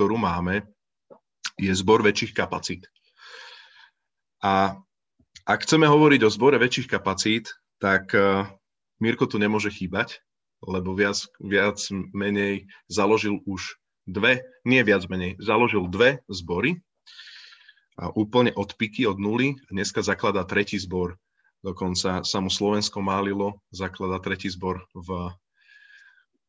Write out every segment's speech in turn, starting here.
ktorú máme, je zbor väčších kapacít. A ak chceme hovoriť o zbore väčších kapacít, tak uh, Mirko tu nemôže chýbať, lebo viac, viac menej založil už dve, nie viac menej, založil dve zbory a úplne od piky, od nuly. Dneska zakladá tretí zbor. Dokonca sa mu Slovensko málilo, zakladá tretí zbor v,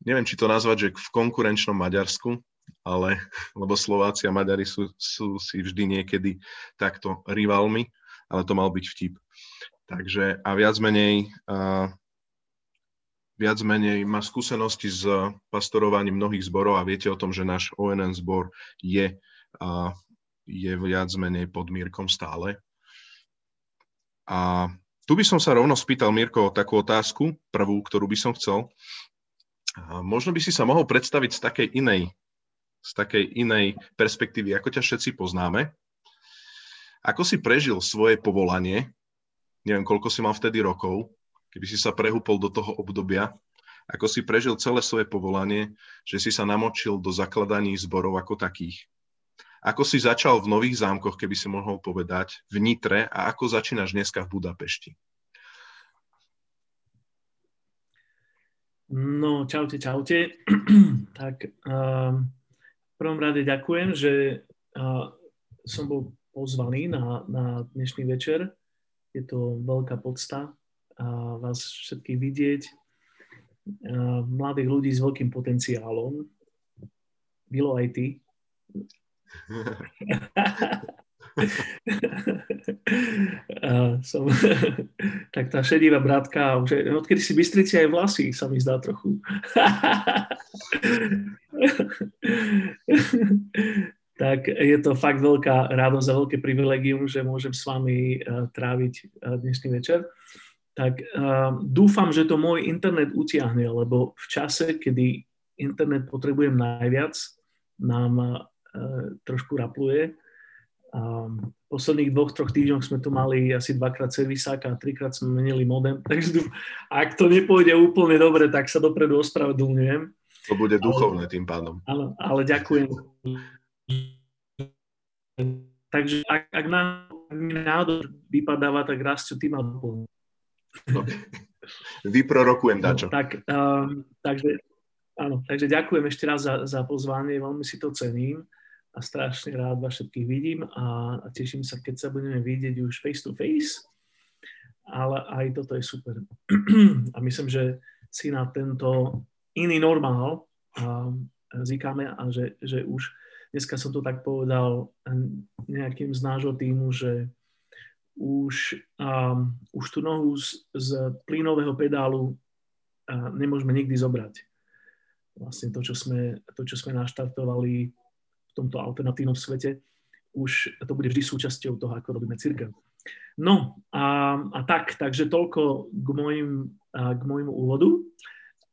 neviem, či to nazvať, že v konkurenčnom Maďarsku, ale, lebo Slováci a Maďari sú, sú si vždy niekedy takto rivalmi, ale to mal byť vtip. Takže a viac menej, a, viac menej má skúsenosti s pastorovaním mnohých zborov a viete o tom, že náš ONN zbor je a, je viac menej pod Mírkom stále. A tu by som sa rovno spýtal, Mirko, takú otázku, prvú, ktorú by som chcel. A možno by si sa mohol predstaviť z takej inej, z takej inej perspektívy, ako ťa všetci poznáme. Ako si prežil svoje povolanie, neviem, koľko si mal vtedy rokov, keby si sa prehúpol do toho obdobia, ako si prežil celé svoje povolanie, že si sa namočil do zakladaní zborov ako takých. Ako si začal v Nových zámkoch, keby si mohol povedať, v Nitre a ako začínaš dneska v Budapešti? No, čaute, čaute. tak v prvom rade ďakujem, že som bol pozvaný na, na dnešný večer. Je to veľká podsta uh, vás všetkých vidieť. Mladých ľudí s veľkým potenciálom. Bylo aj ty som, tak tá šedivá brátka, že odkedy si Bystrici aj vlasy, sa mi zdá trochu. tak je to fakt veľká radosť a veľké privilegium, že môžem s vami uh, tráviť uh, dnešný večer. Tak uh, dúfam, že to môj internet utiahne, lebo v čase, kedy internet potrebujem najviac, nám trošku rapluje. V posledných dvoch, troch týždňoch sme tu mali asi dvakrát servisák a trikrát sme menili modem, takže ak to nepôjde úplne dobre, tak sa dopredu ospravedlňujem. To bude duchovné tým pádom. Áno, ale ďakujem. Takže ak, ak nám nádor vypadáva, tak Rastio, ty ma doplň. Okay. Vyprorokujem dačo. No, tak, um, takže, áno, takže ďakujem ešte raz za, za pozvanie, veľmi si to cením a strašne rád vás všetkých vidím a, a teším sa, keď sa budeme vidieť už face to face, ale aj toto je super. a myslím, že si na tento iný normál a, zvykáme a že, že už dneska som to tak povedal nejakým z nášho týmu, že už, um, už tú nohu z, z plynového pedálu uh, nemôžeme nikdy zobrať. Vlastne to, čo sme, to, čo sme naštartovali v tomto alternatívnom svete, už to bude vždy súčasťou toho, ako robíme církev. No a, a tak, takže toľko k, môjim, a, k môjmu úvodu.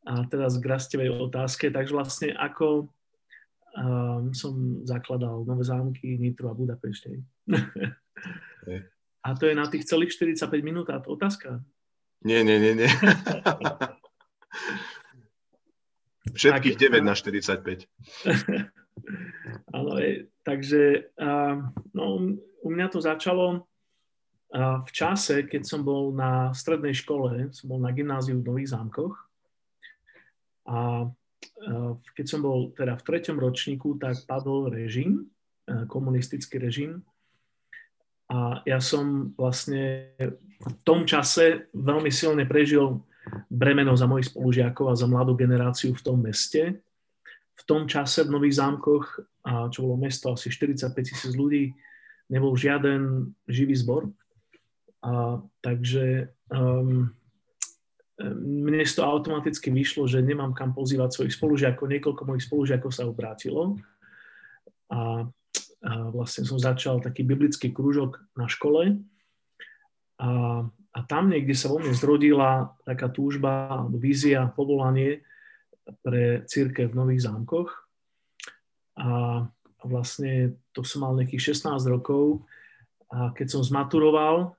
A teraz k rastevej otázke. Takže vlastne ako um, som zakladal Nové zámky, Nitro a Budapešť. a to je na tých celých 45 minút a otázka? Nie, nie, nie, nie. Všetkých tak, 9 na 45. Áno, takže no, u mňa to začalo v čase, keď som bol na strednej škole, som bol na gymnáziu v Nových zámkoch a keď som bol teda v treťom ročníku, tak padol režim, komunistický režim a ja som vlastne v tom čase veľmi silne prežil bremeno za mojich spolužiakov a za mladú generáciu v tom meste, v tom čase v Nových zámkoch, čo bolo mesto asi 45 tisíc ľudí, nebol žiaden živý zbor. A, takže um, mne to automaticky vyšlo, že nemám kam pozývať svojich spolužiakov. Niekoľko mojich spolužiakov sa obrátilo. A, a vlastne som začal taký biblický krúžok na škole. A, a tam niekde sa vo mne zrodila taká túžba, vízia, povolanie, pre církev v Nových zámkoch. A vlastne to som mal nejakých 16 rokov a keď som zmaturoval,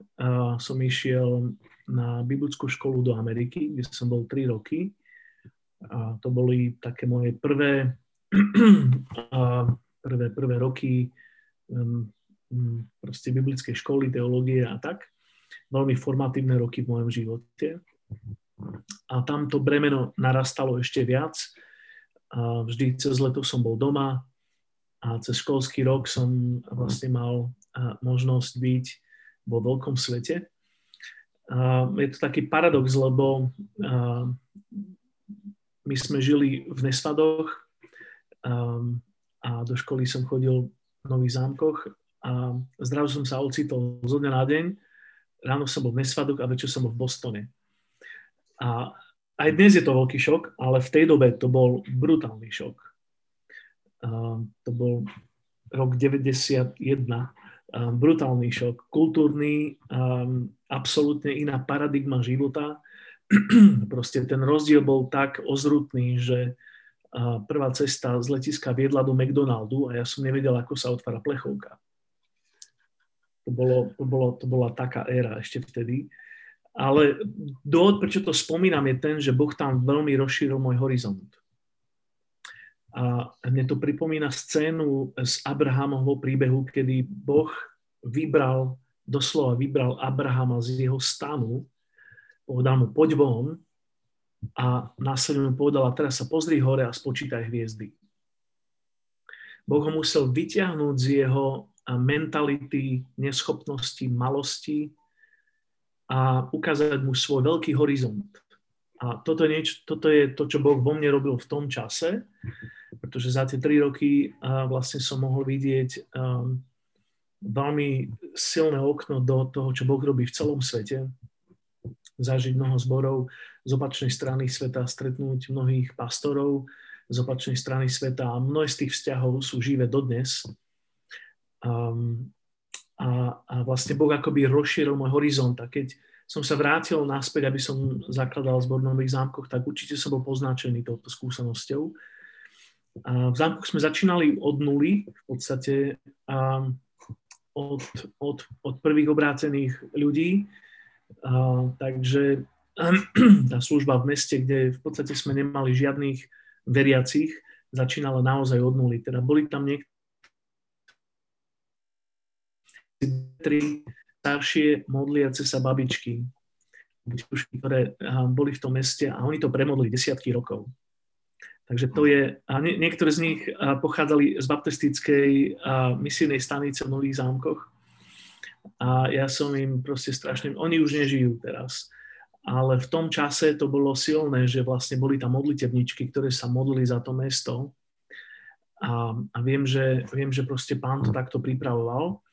som išiel na biblickú školu do Ameriky, kde som bol 3 roky. A to boli také moje prvé, prvé, prvé roky proste biblickej školy, teológie a tak. Veľmi formatívne roky v mojom živote. A tam to bremeno narastalo ešte viac. A vždy cez leto som bol doma a cez školský rok som vlastne mal možnosť byť vo veľkom svete. Je to taký paradox, lebo my sme žili v Nesvadoch a do školy som chodil v Nových zámkoch a zrazu som sa ocitol zo dňa na deň. Ráno som bol v Nesvadoch a večer som bol v Bostone. A aj dnes je to veľký šok, ale v tej dobe to bol brutálny šok. To bol rok 91, um, brutálny šok, kultúrny, um, absolútne iná paradigma života. Proste ten rozdiel bol tak ozrutný, že prvá cesta z letiska viedla do McDonaldu a ja som nevedel, ako sa otvára plechovka. To, bolo, to, bolo, to bola taká éra ešte vtedy. Ale dôvod, prečo to spomínam, je ten, že Boh tam veľmi rozšíril môj horizont. A mne to pripomína scénu z Abrahamovho príbehu, kedy Boh vybral, doslova vybral Abrahama z jeho stanu, povedal mu, poď von a následne mu povedal, a teraz sa pozri hore a spočítaj hviezdy. Boh ho musel vyťahnuť z jeho mentality, neschopnosti, malosti, a ukázať mu svoj veľký horizont. A toto je, niečo, toto je to, čo Boh vo mne robil v tom čase, pretože za tie tri roky vlastne som mohol vidieť um, veľmi silné okno do toho, čo Boh robí v celom svete, zažiť mnoho zborov, z opačnej strany sveta stretnúť mnohých pastorov, z opačnej strany sveta a mnohé z tých vzťahov sú živé dodnes. Um, a, a vlastne Boh akoby rozšíril môj horizont a keď som sa vrátil naspäť, aby som zakladal zbor v Nových zámkoch, tak určite som bol poznačený touto skúsenosťou. A v zámkoch sme začínali od nuly, v podstate a od, od, od prvých obrácených ľudí. A, takže tá služba v meste, kde v podstate sme nemali žiadnych veriacich, začínala naozaj od nuly. Teda boli tam niektorí staršie modliace sa babičky, ktoré boli v tom meste a oni to premodli desiatky rokov. Takže to je, a nie, niektoré z nich pochádzali z baptistickej misijnej stanice v Nových zámkoch. A ja som im proste strašne, oni už nežijú teraz. Ale v tom čase to bolo silné, že vlastne boli tam modlitevničky, ktoré sa modlili za to mesto. A, a viem, že, viem, že proste pán to takto pripravoval.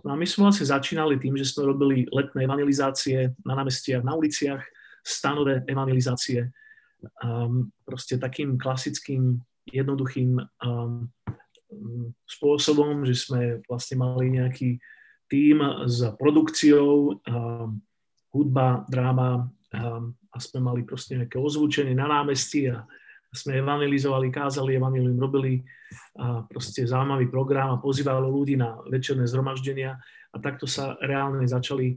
No a my sme vlastne začínali tým, že sme robili letné evangelizácie na námestiach, na uliciach, stanové evangelizácie. Um, proste takým klasickým, jednoduchým um, spôsobom, že sme vlastne mali nejaký tým s produkciou, um, hudba, dráma um, a sme mali proste nejaké ozvučenie na námestí a sme evangelizovali, kázali evanelium, robili a proste zaujímavý program a pozývalo ľudí na večerné zhromaždenia a takto sa reálne začali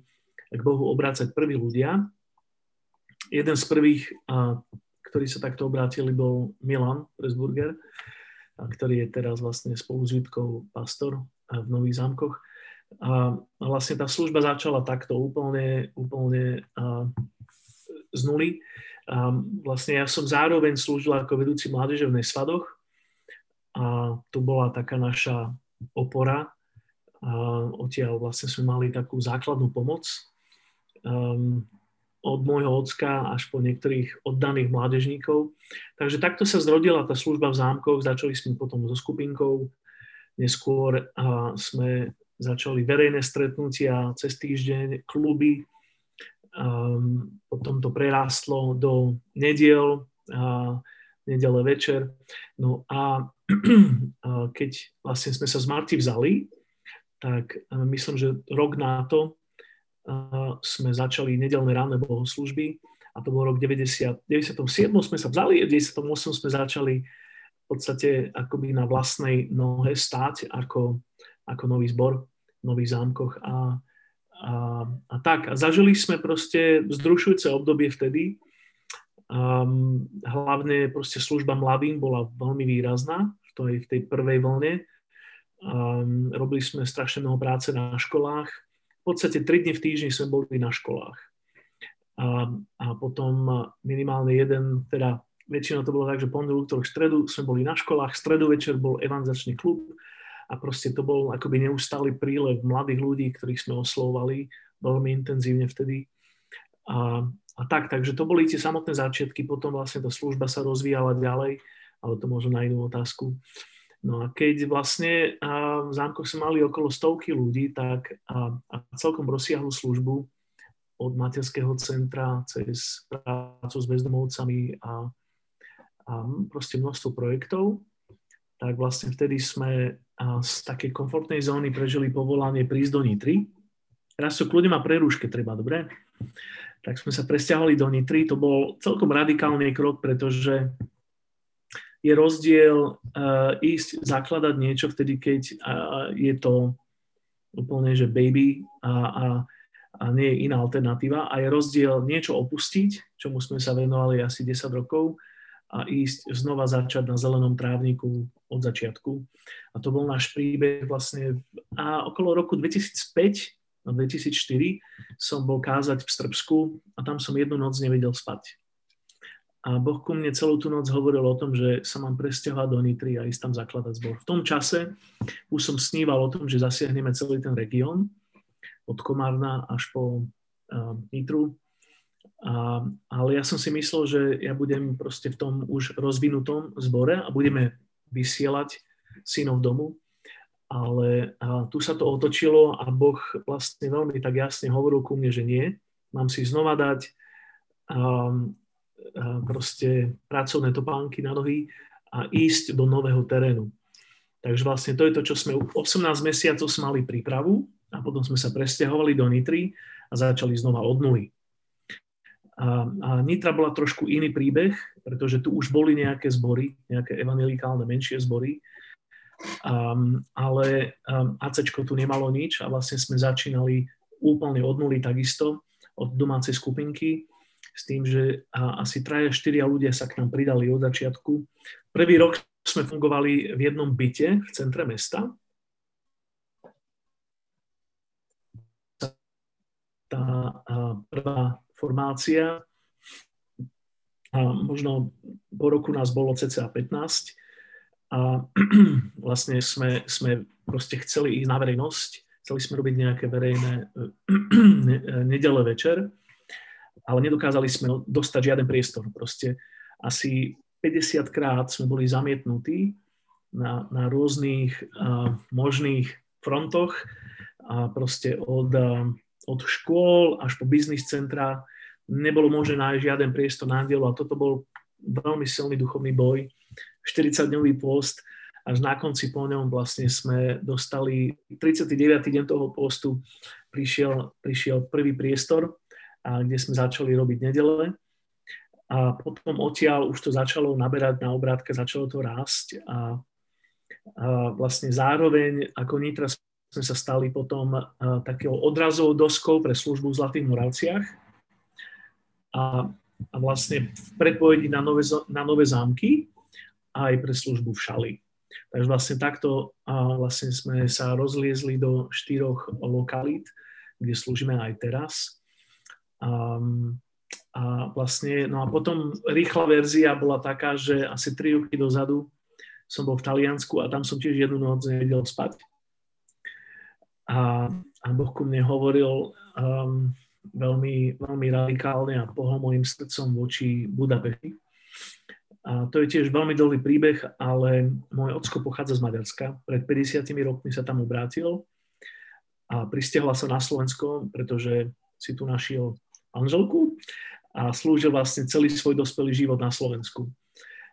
k Bohu obrácať prví ľudia. Jeden z prvých, ktorí sa takto obrátili, bol Milan Presburger, ktorý je teraz vlastne spolu s Judkou pastor v Nových zámkoch. A vlastne tá služba začala takto úplne, úplne z nuly a vlastne ja som zároveň slúžil ako vedúci mládeže v Nesvadoch a to bola taká naša opora. A odtiaľ vlastne sme mali takú základnú pomoc um, od môjho ocka až po niektorých oddaných mládežníkov. Takže takto sa zrodila tá služba v zámkoch, začali sme potom so skupinkou, neskôr a sme začali verejné stretnutia cez týždeň, kluby, Um, potom to prerástlo do nediel, uh, nedele večer. No a uh, keď vlastne sme sa z Marty vzali, tak uh, myslím, že rok na to sme začali nedelné ranné bohoslužby a to bol rok 90. 97. sme sa vzali, v 98. sme začali v podstate akoby na vlastnej nohe stáť ako, ako nový zbor v Nových zámkoch a a, a tak. A zažili sme proste vzrušujúce obdobie vtedy. Um, hlavne proste služba mladým bola veľmi výrazná v tej, v tej prvej vlne. Um, robili sme strašne mnoho práce na školách. V podstate 3 dni v týždni sme boli na školách. A, a potom minimálne jeden, teda väčšinou to bolo tak, že pondelok, útorok, stredu sme boli na školách, stredu večer bol evangelizačný klub a proste to bol akoby neustály prílev mladých ľudí, ktorých sme oslovali veľmi intenzívne vtedy. A, a tak, takže to boli tie samotné začiatky, potom vlastne tá služba sa rozvíjala ďalej, ale to možno na inú otázku. No a keď vlastne v zámkoch sme mali okolo stovky ľudí, tak a, a celkom rozsiahlu službu od materského centra cez prácu s bezdomovcami a, a proste množstvo projektov, tak vlastne vtedy sme z takej komfortnej zóny prežili povolanie prísť do Nitry. Raz to kľudne má prerúške treba, dobre? Tak sme sa presťahovali do Nitry. To bol celkom radikálny krok, pretože je rozdiel uh, ísť zakladať niečo vtedy, keď uh, je to úplne, že baby a, a, a nie je iná alternatíva. A je rozdiel niečo opustiť, čomu sme sa venovali asi 10 rokov, a ísť znova začať na zelenom trávniku od začiatku. A to bol náš príbeh vlastne a okolo roku 2005 a 2004 som bol kázať v Strbsku a tam som jednu noc nevedel spať. A Boh ku mne celú tú noc hovoril o tom, že sa mám presťahovať do Nitry a ísť tam zakladať zbor. V tom čase už som sníval o tom, že zasiahneme celý ten región od Komárna až po uh, Nitru. A, ale ja som si myslel, že ja budem proste v tom už rozvinutom zbore a budeme vysielať synov domu. Ale a tu sa to otočilo a Boh vlastne veľmi tak jasne hovoril ku mne, že nie. Mám si znova dať proste pracovné topánky na nohy a ísť do nového terénu. Takže vlastne to je to, čo sme 18 mesiacov sme mali prípravu a potom sme sa presťahovali do Nitry a začali znova od nuly. A, a Nitra bola trošku iný príbeh, pretože tu už boli nejaké zbory, nejaké evangelikálne menšie zbory, um, ale um, ACčko tu nemalo nič a vlastne sme začínali úplne od nuly takisto, od domácej skupinky s tým, že asi traja, štyria ľudia sa k nám pridali od začiatku. Prvý rok sme fungovali v jednom byte v centre mesta. Tá prvá formácia a možno po roku nás bolo cca 15 a vlastne sme, sme proste chceli ísť na verejnosť, chceli sme robiť nejaké verejné nedele večer ale nedokázali sme dostať žiaden priestor. Proste asi 50 krát sme boli zamietnutí na, na rôznych uh, možných frontoch a proste od, uh, od škôl až po biznis centra nebolo možné nájsť žiaden priestor na dielu a toto bol veľmi silný duchovný boj, 40-dňový post, až na konci po ňom vlastne sme dostali 39. deň toho postu prišiel, prišiel prvý priestor a kde sme začali robiť nedele. A potom odtiaľ už to začalo naberať na obrátke, začalo to rásť a, a vlastne zároveň ako Nitra sme sa stali potom takého odrazovou doskou pre službu v Zlatých Moravciach a, a vlastne v predpovedi na nové, na nové zámky a aj pre službu v Šali. Takže vlastne takto a vlastne sme sa rozliezli do štyroch lokalít, kde slúžime aj teraz. Um, a vlastne, no a potom rýchla verzia bola taká, že asi 3 roky dozadu som bol v Taliansku a tam som tiež jednu noc nevedel spať. A, a Boh ku mne hovoril um, veľmi, veľmi radikálne a pohol mojim srdcom voči Budapešti. A to je tiež veľmi dlhý príbeh, ale môj ocko pochádza z Maďarska. Pred 50 rokmi sa tam obrátil a pristihla sa na Slovensko, pretože si tu našiel manželku a slúžil vlastne celý svoj dospelý život na Slovensku.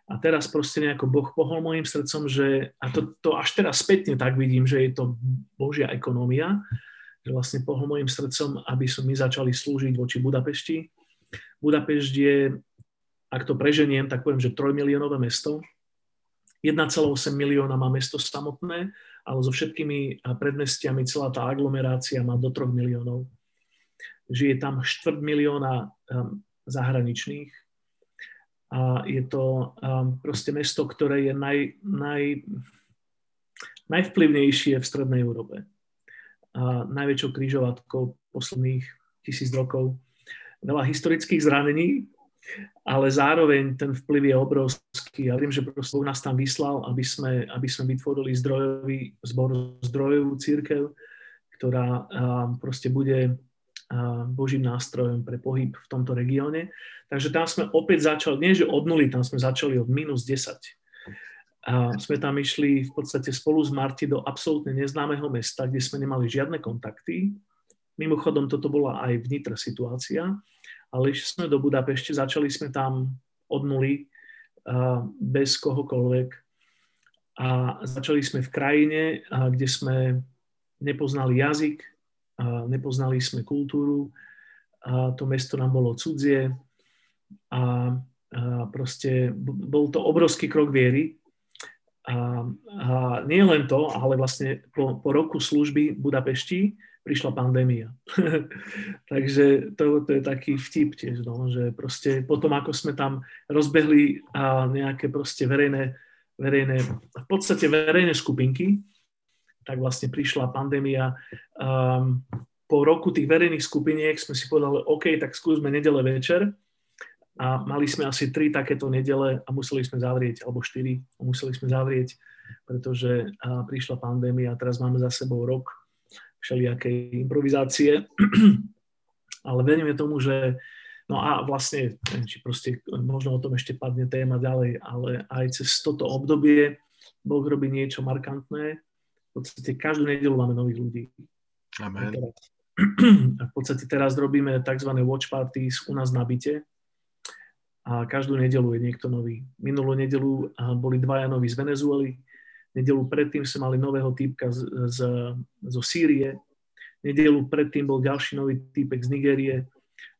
A teraz proste nejako Boh pohol môjim srdcom, že, a to, to až teraz spätne tak vidím, že je to Božia ekonomia, že vlastne pohol môjim srdcom, aby som my začali slúžiť voči Budapešti. Budapešť je, ak to preženiem, tak poviem, že trojmiliónové mesto. 1,8 milióna má mesto samotné, ale so všetkými predmestiami celá tá aglomerácia má do 3 miliónov žije tam štvrt milióna um, zahraničných a je to um, proste mesto, ktoré je naj, naj, najvplyvnejšie v Strednej Európe. A najväčšou križovatkou posledných tisíc rokov. Veľa historických zranení, ale zároveň ten vplyv je obrovský. Ja viem, že proste Boh nás tam vyslal, aby sme, aby sme vytvorili zdrojový zbor, zdrojovú církev, ktorá proste bude Božím nástrojom pre pohyb v tomto regióne. Takže tam sme opäť začali, nie že od nuly, tam sme začali od minus 10. A sme tam išli v podstate spolu s Marti do absolútne neznámeho mesta, kde sme nemali žiadne kontakty. Mimochodom, toto bola aj vnitr situácia ale išli sme do Budapešte, začali sme tam od nuly, bez kohokoľvek a začali sme v krajine, kde sme nepoznali jazyk, nepoznali sme kultúru, a to mesto nám bolo cudzie a, proste bol to obrovský krok viery. A, a nie len to, ale vlastne po, po roku služby v Budapešti prišla pandémia. Takže to, to je taký vtip tiež, no, že proste potom, ako sme tam rozbehli a nejaké proste verejné, verejné, v podstate verejné skupinky, tak vlastne prišla pandémia. Um, po roku tých verejných skupiniek sme si povedali, OK, tak skúsme nedele večer. A mali sme asi tri takéto nedele a museli sme zavrieť, alebo štyri, museli sme zavrieť, pretože a prišla pandémia a teraz máme za sebou rok všelijakej improvizácie. Ale veríme tomu, že no a vlastne, či proste možno o tom ešte padne téma ďalej, ale aj cez toto obdobie Boh robí niečo markantné. V podstate každú nedelu máme nových ľudí. Amen. A v podstate teraz robíme tzv. watch parties u nás na byte a každú nedelu je niekto nový. Minulú nedelu boli dvaja noví z Venezuely, Nedelu predtým sme mali nového týpka z, z, zo Sýrie. Nedelu predtým bol ďalší nový týpek z Nigérie.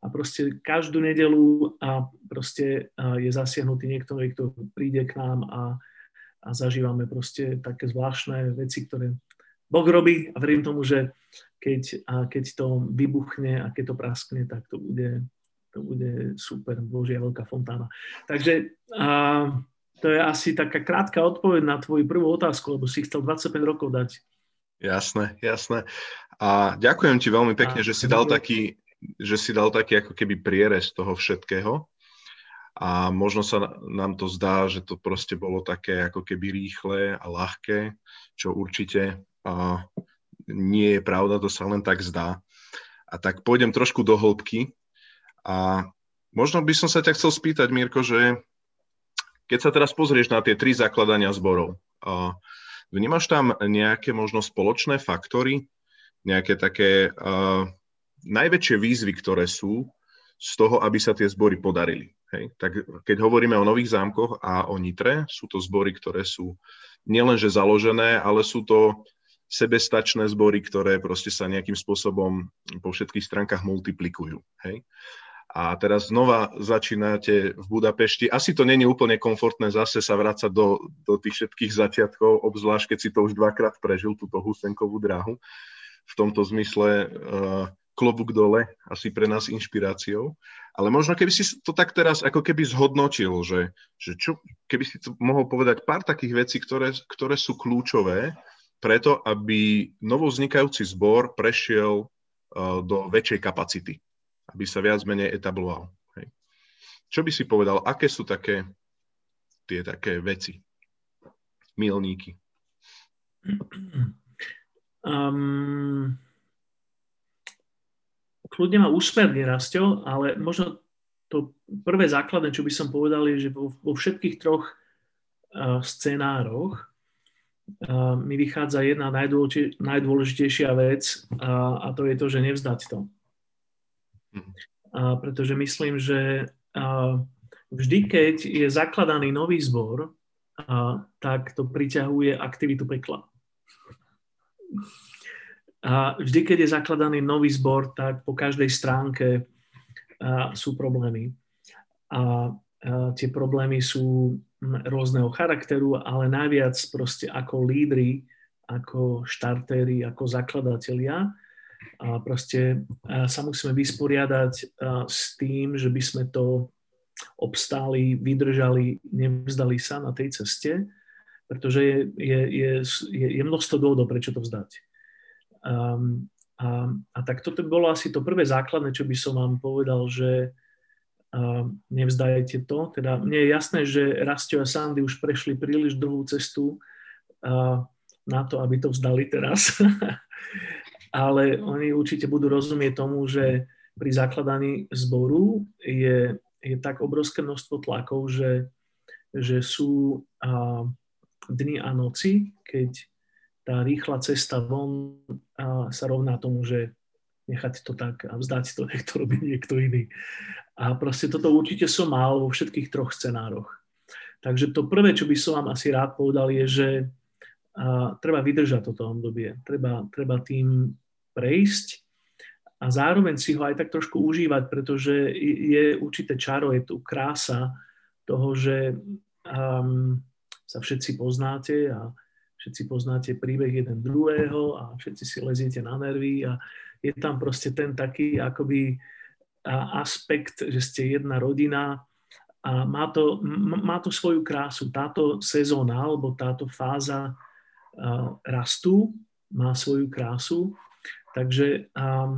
A proste každú nedelu a proste je zasiahnutý niekto nový, kto príde k nám a, a zažívame proste také zvláštne veci, ktoré Boh robí a verím tomu, že keď, a keď to vybuchne a keď to praskne, tak to bude, to bude super, Božia veľká fontána. Takže a, to je asi taká krátka odpoveď na tvoju prvú otázku, lebo si chcel 25 rokov dať. Jasné, jasné. A ďakujem ti veľmi pekne, a, že si dal taký, že si dal taký ako keby prierez toho všetkého. A možno sa nám to zdá, že to proste bolo také ako keby rýchle a ľahké, čo určite a nie je pravda, to sa len tak zdá. A tak pôjdem trošku do hĺbky. A možno by som sa ťa chcel spýtať, Mirko, že keď sa teraz pozrieš na tie tri zakladania zborov, vnímaš tam nejaké možno spoločné faktory, nejaké také uh, najväčšie výzvy, ktoré sú z toho, aby sa tie zbory podarili. Hej? Tak keď hovoríme o Nových zámkoch a o Nitre, sú to zbory, ktoré sú nielenže založené, ale sú to sebestačné zbory, ktoré proste sa nejakým spôsobom po všetkých stránkach multiplikujú. Hej? a teraz znova začínate v Budapešti. Asi to není úplne komfortné zase sa vrácať do, do tých všetkých začiatkov, obzvlášť keď si to už dvakrát prežil, túto husenkovú dráhu. V tomto zmysle uh, klobúk dole, asi pre nás inšpiráciou. Ale možno keby si to tak teraz ako keby zhodnotil, že, že čo, keby si to mohol povedať pár takých vecí, ktoré, ktoré sú kľúčové preto, aby novovznikajúci zbor prešiel uh, do väčšej kapacity aby sa viac menej etabloval. Hej. Čo by si povedal, aké sú také tie také veci, milníky? Um, kľudne ma úsmerne rasťo, ale možno to prvé základné, čo by som povedal, je, že vo, vo všetkých troch uh, scenároch uh, mi vychádza jedna najdôležitejšia vec uh, a to je to, že nevzdať to. A pretože myslím, že a vždy, keď je zakladaný nový zbor, a, tak to priťahuje aktivitu pekla. A vždy, keď je zakladaný nový zbor, tak po každej stránke sú problémy. A, tie problémy sú rôzneho charakteru, ale najviac proste ako lídry, ako štartéry, ako zakladatelia, a proste sa musíme vysporiadať s tým, že by sme to obstáli, vydržali, nevzdali sa na tej ceste pretože je, je, je, je množstvo dôvodov, prečo to vzdať. Um, a, a tak toto bolo asi to prvé základné, čo by som vám povedal, že uh, nevzdajete to. Teda mne je jasné, že Rastio a Sandy už prešli príliš druhú cestu uh, na to, aby to vzdali teraz. Ale oni určite budú rozumieť tomu, že pri zakladaní zboru je, je tak obrovské množstvo tlakov, že, že sú uh, dny a noci, keď tá rýchla cesta von sa rovná tomu, že nechať to tak a vzdať to, nech to robí niekto iný. A proste toto určite som mal vo všetkých troch scenároch. Takže to prvé, čo by som vám asi rád povedal, je, že a, treba vydržať toto obdobie. Treba, treba tým prejsť a zároveň si ho aj tak trošku užívať, pretože je určité čaro, je tu krása toho, že um, sa všetci poznáte a všetci poznáte príbeh jeden druhého a všetci si leziete na nervy a je tam proste ten taký akoby aspekt, že ste jedna rodina a má to, má to svoju krásu. Táto sezóna alebo táto fáza rastu má svoju krásu, takže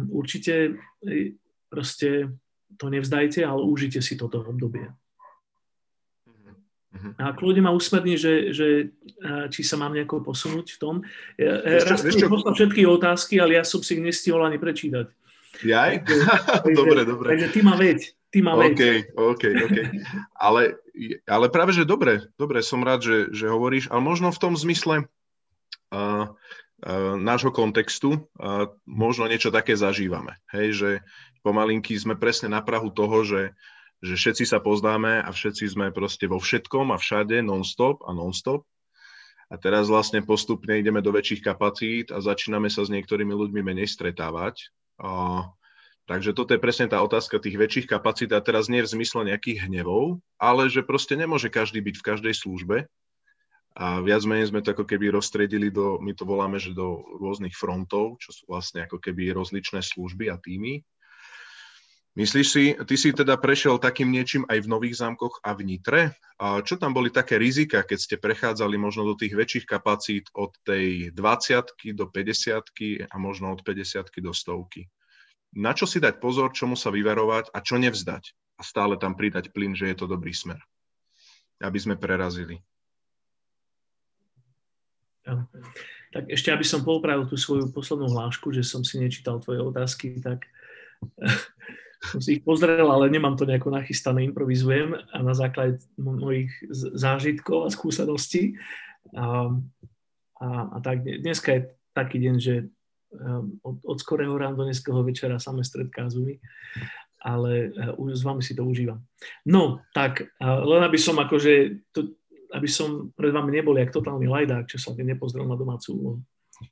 určite e, proste to nevzdajte, ale užite si toto obdobie. Uh-huh. A kľudne ma usmerní, že, že či sa mám nejako posunúť v tom. Raz mi poslal všetky otázky, ale ja som si ich nestihol ani prečítať. Jaj? dobre, dobre. Takže ty ma veď. Ty ma veď. OK, OK, OK. Ale, ale práve, že dobre, dobre, som rád, že, že hovoríš, ale možno v tom zmysle uh, uh, nášho kontextu uh, možno niečo také zažívame. Hej, že pomalinky sme presne na Prahu toho, že že všetci sa poznáme a všetci sme proste vo všetkom a všade non-stop a non-stop. A teraz vlastne postupne ideme do väčších kapacít a začíname sa s niektorými ľuďmi menej stretávať. A, takže toto je presne tá otázka tých väčších kapacít a teraz nie v zmysle nejakých hnevov, ale že proste nemôže každý byť v každej službe. A viac menej sme to ako keby rozstredili do, my to voláme, že do rôznych frontov, čo sú vlastne ako keby rozličné služby a týmy. Myslíš si, ty si teda prešiel takým niečím aj v Nových zámkoch a v Nitre? A čo tam boli také rizika, keď ste prechádzali možno do tých väčších kapacít od tej 20 do 50 a možno od 50 do stovky? Na čo si dať pozor, čomu sa vyverovať a čo nevzdať? A stále tam pridať plyn, že je to dobrý smer. Aby sme prerazili. Ja. Tak ešte, aby som popravil tú svoju poslednú hlášku, že som si nečítal tvoje otázky, tak som si ich pozrel, ale nemám to nejako nachystané, improvizujem a na základe mojich zážitkov a skúseností. A, a, a tak dneska je taký deň, že um, od, od skorého rána do dneského večera samé stredká zumy, ale uh, s vami si to užívam. No, tak len aby som akože, to, aby som pred vami nebol jak totálny lajdák, čo sa nepozrel na domácu úlohu.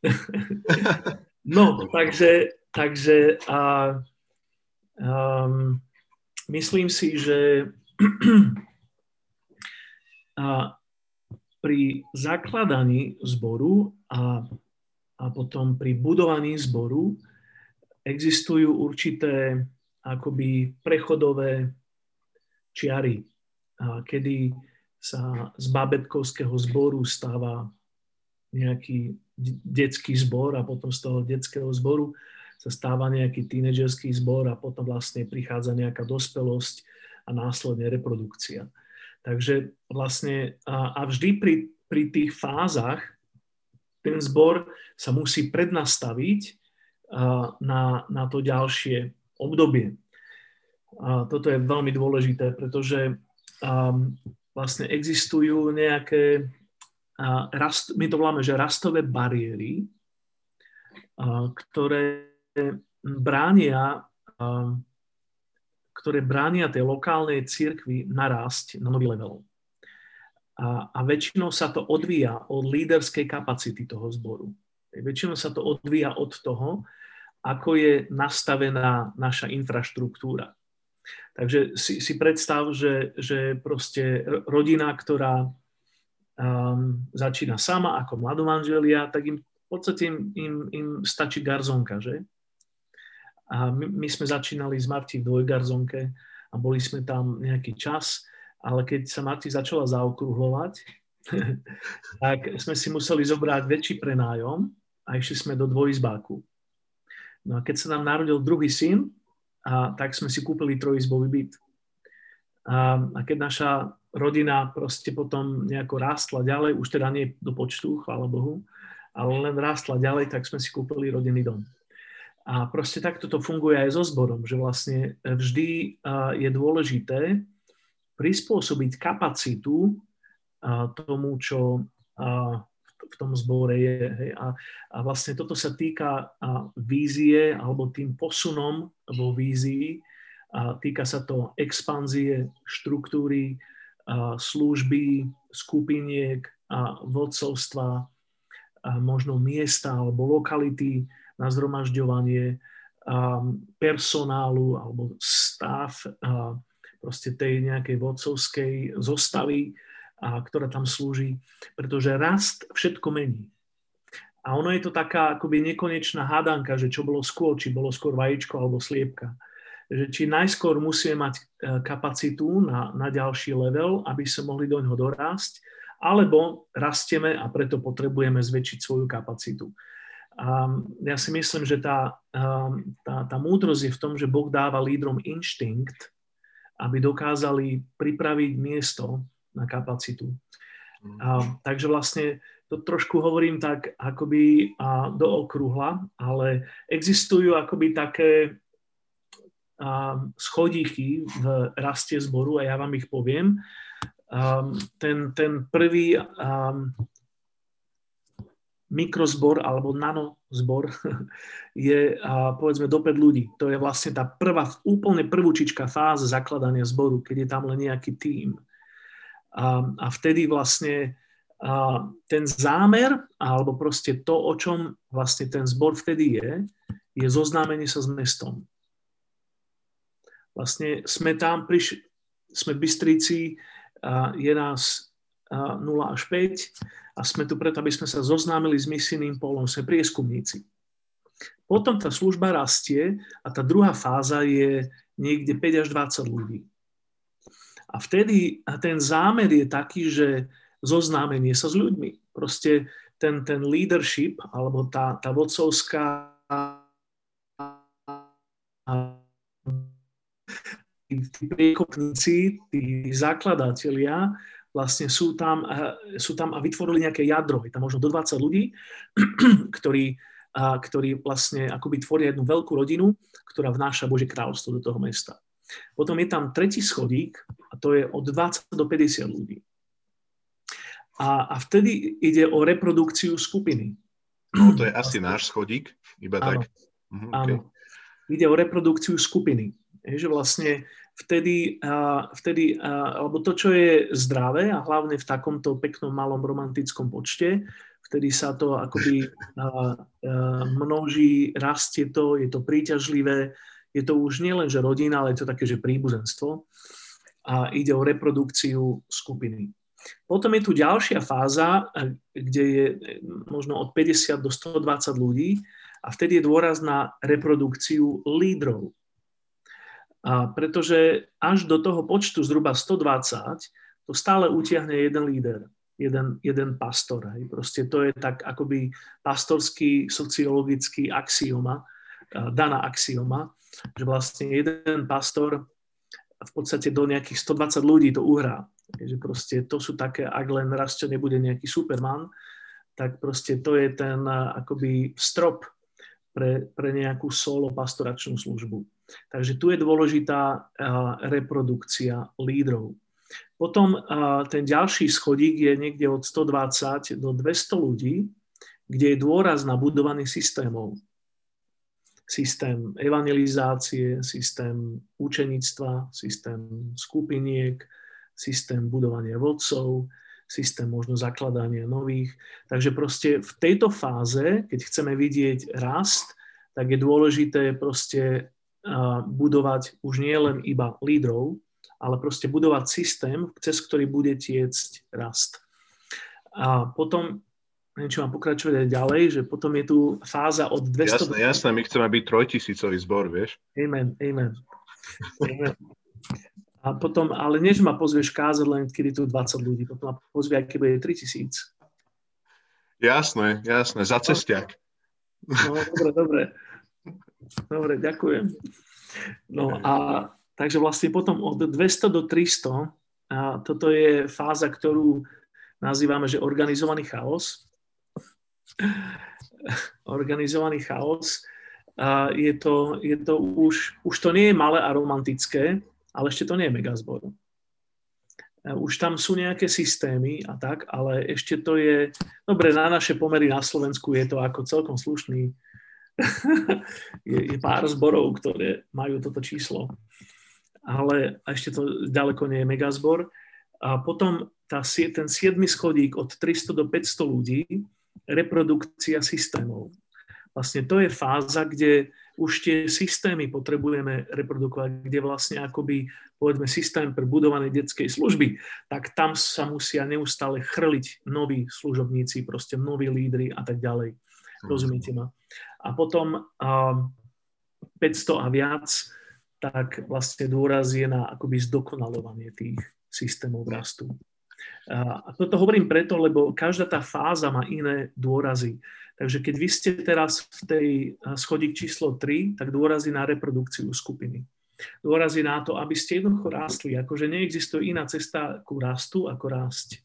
no, takže, takže a, Um, myslím si, že a pri zakladaní zboru a, a potom pri budovaní zboru existujú určité akoby prechodové čiary, a kedy sa z babetkovského zboru stáva nejaký detský zbor a potom z toho detského zboru sa stáva nejaký tínedžerský zbor a potom vlastne prichádza nejaká dospelosť a následne reprodukcia. Takže vlastne a, a vždy pri, pri tých fázach ten zbor sa musí prednastaviť a, na, na to ďalšie obdobie. A toto je veľmi dôležité, pretože a, vlastne existujú nejaké, a, rast, my to voláme, že rastové bariéry, a, ktoré bránia, um, ktoré bránia tej lokálnej cirkvi narásť na nový level. A, a väčšinou sa to odvíja od líderskej kapacity toho zboru. Väčšinou sa to odvíja od toho, ako je nastavená naša infraštruktúra. Takže si, si predstav, že, že proste rodina, ktorá um, začína sama ako mladomanželia, tak im v podstate im, im, im stačí garzonka, že? A my, my sme začínali s Marti v dvojgarzonke a boli sme tam nejaký čas, ale keď sa Marti začala zaokrúhlovať, tak sme si museli zobrať väčší prenájom a išli sme do dvojizbáku. No a keď sa nám narodil druhý syn, a tak sme si kúpili trojizbový byt. A, a keď naša rodina proste potom nejako rástla ďalej, už teda nie do počtu, chvála Bohu, ale len rástla ďalej, tak sme si kúpili rodinný dom. A proste takto to funguje aj so zborom, že vlastne vždy je dôležité prispôsobiť kapacitu tomu, čo v tom zbore je. A, vlastne toto sa týka vízie alebo tým posunom vo vízii. Týka sa to expanzie, štruktúry, služby, skupiniek, vodcovstva, možno miesta alebo lokality, na zhromažďovanie personálu alebo stav proste tej nejakej vodcovskej zostavy, ktorá tam slúži, pretože rast všetko mení. A ono je to taká akoby nekonečná hádanka, že čo bolo skôr, či bolo skôr vajíčko alebo sliepka. Že či najskôr musíme mať e, kapacitu na, na ďalší level, aby sme mohli do ňoho dorásť, alebo rastieme a preto potrebujeme zväčšiť svoju kapacitu. A ja si myslím, že tá, tá, tá múdrosť je v tom, že Boh dáva lídrom inštinkt, aby dokázali pripraviť miesto na kapacitu. A, takže vlastne to trošku hovorím tak akoby a, do okruhla, ale existujú akoby také a, schodíky v raste zboru a ja vám ich poviem. A, ten, ten prvý a, mikrozbor alebo nanozbor je povedzme do 5 ľudí. To je vlastne tá prvá, úplne prvúčička fáza zakladania zboru, keď je tam len nejaký tím. A, a vtedy vlastne a ten zámer, alebo proste to, o čom vlastne ten zbor vtedy je, je zoznámenie sa s mestom. Vlastne sme tam prišli, sme v Bystrici, a je nás 0 až 5 a sme tu preto, aby sme sa zoznámili s misijným polom, sme prieskumníci. Potom tá služba rastie a tá druhá fáza je niekde 5 až 20 ľudí. A vtedy a ten zámer je taký, že zoznámenie sa s ľuďmi. Proste ten, ten leadership, alebo tá, tá vodcovská tí priekopníci, tí zakladatelia vlastne sú tam, sú tam a vytvorili nejaké jadro. Je tam možno do 20 ľudí, ktorí, ktorí vlastne akoby tvoria jednu veľkú rodinu, ktorá vnáša Božie kráľovstvo do toho mesta. Potom je tam tretí schodík a to je od 20 do 50 ľudí. A, a vtedy ide o reprodukciu skupiny. No, to je asi náš schodík, iba áno, tak. Mhm, okay. Áno. Ide o reprodukciu skupiny. Je, že vlastne vtedy, vtedy, alebo to, čo je zdravé a hlavne v takomto peknom malom romantickom počte, vtedy sa to akoby množí, rastie to, je to príťažlivé, je to už nielen, že rodina, ale je to také, že príbuzenstvo a ide o reprodukciu skupiny. Potom je tu ďalšia fáza, kde je možno od 50 do 120 ľudí a vtedy je dôraz na reprodukciu lídrov. A pretože až do toho počtu zhruba 120 to stále utiahne jeden líder, jeden, jeden pastor. Hej. Proste to je tak akoby pastorský sociologický axioma, daná axioma, že vlastne jeden pastor v podstate do nejakých 120 ľudí to uhrá. Že proste to sú také, ak len raz čo nebude nejaký superman, tak proste to je ten akoby strop pre, pre nejakú solo pastoračnú službu. Takže tu je dôležitá reprodukcia lídrov. Potom ten ďalší schodík je niekde od 120 do 200 ľudí, kde je dôraz na budovanie systémov. Systém evangelizácie, systém učenictva, systém skupiniek, systém budovania vodcov, systém možno zakladania nových. Takže proste v tejto fáze, keď chceme vidieť rast, tak je dôležité proste budovať už nie len iba lídrov, ale proste budovať systém, cez ktorý bude tiecť rast. A potom, niečo mám pokračovať aj ďalej, že potom je tu fáza od 200... Jasné, jasné, my chceme byť trojtisícový zbor, vieš? Amen, amen. amen. A potom, ale než ma pozvieš kázať len, kedy tu 20 ľudí, potom ma pozvie, keď bude 3000. Jasné, jasné, za cestiak. No, dobre, dobre. Dobre, ďakujem. No a takže vlastne potom od 200 do 300, a toto je fáza, ktorú nazývame, že organizovaný chaos. organizovaný chaos. A je to, je to už, už to nie je malé a romantické, ale ešte to nie je megazbor. Už tam sú nejaké systémy a tak, ale ešte to je, dobre, na naše pomery na Slovensku je to ako celkom slušný, je, je pár zborov, ktoré majú toto číslo. Ale ešte to ďaleko nie je megazbor. A potom tá, ten siedmy schodík od 300 do 500 ľudí, reprodukcia systémov. Vlastne to je fáza, kde už tie systémy potrebujeme reprodukovať, kde vlastne akoby, povedzme, systém pre budovanie detskej služby, tak tam sa musia neustále chrliť noví služobníci, proste noví lídry a tak ďalej. Rozumiete ma? A potom um, 500 a viac, tak vlastne dôraz je na akoby zdokonalovanie tých systémov rastu. A toto hovorím preto, lebo každá tá fáza má iné dôrazy. Takže keď vy ste teraz v tej schodík číslo 3, tak dôrazí na reprodukciu skupiny. Dôrazí na to, aby ste jednoducho rástli. Akože neexistuje iná cesta ku rastu, ako rásť.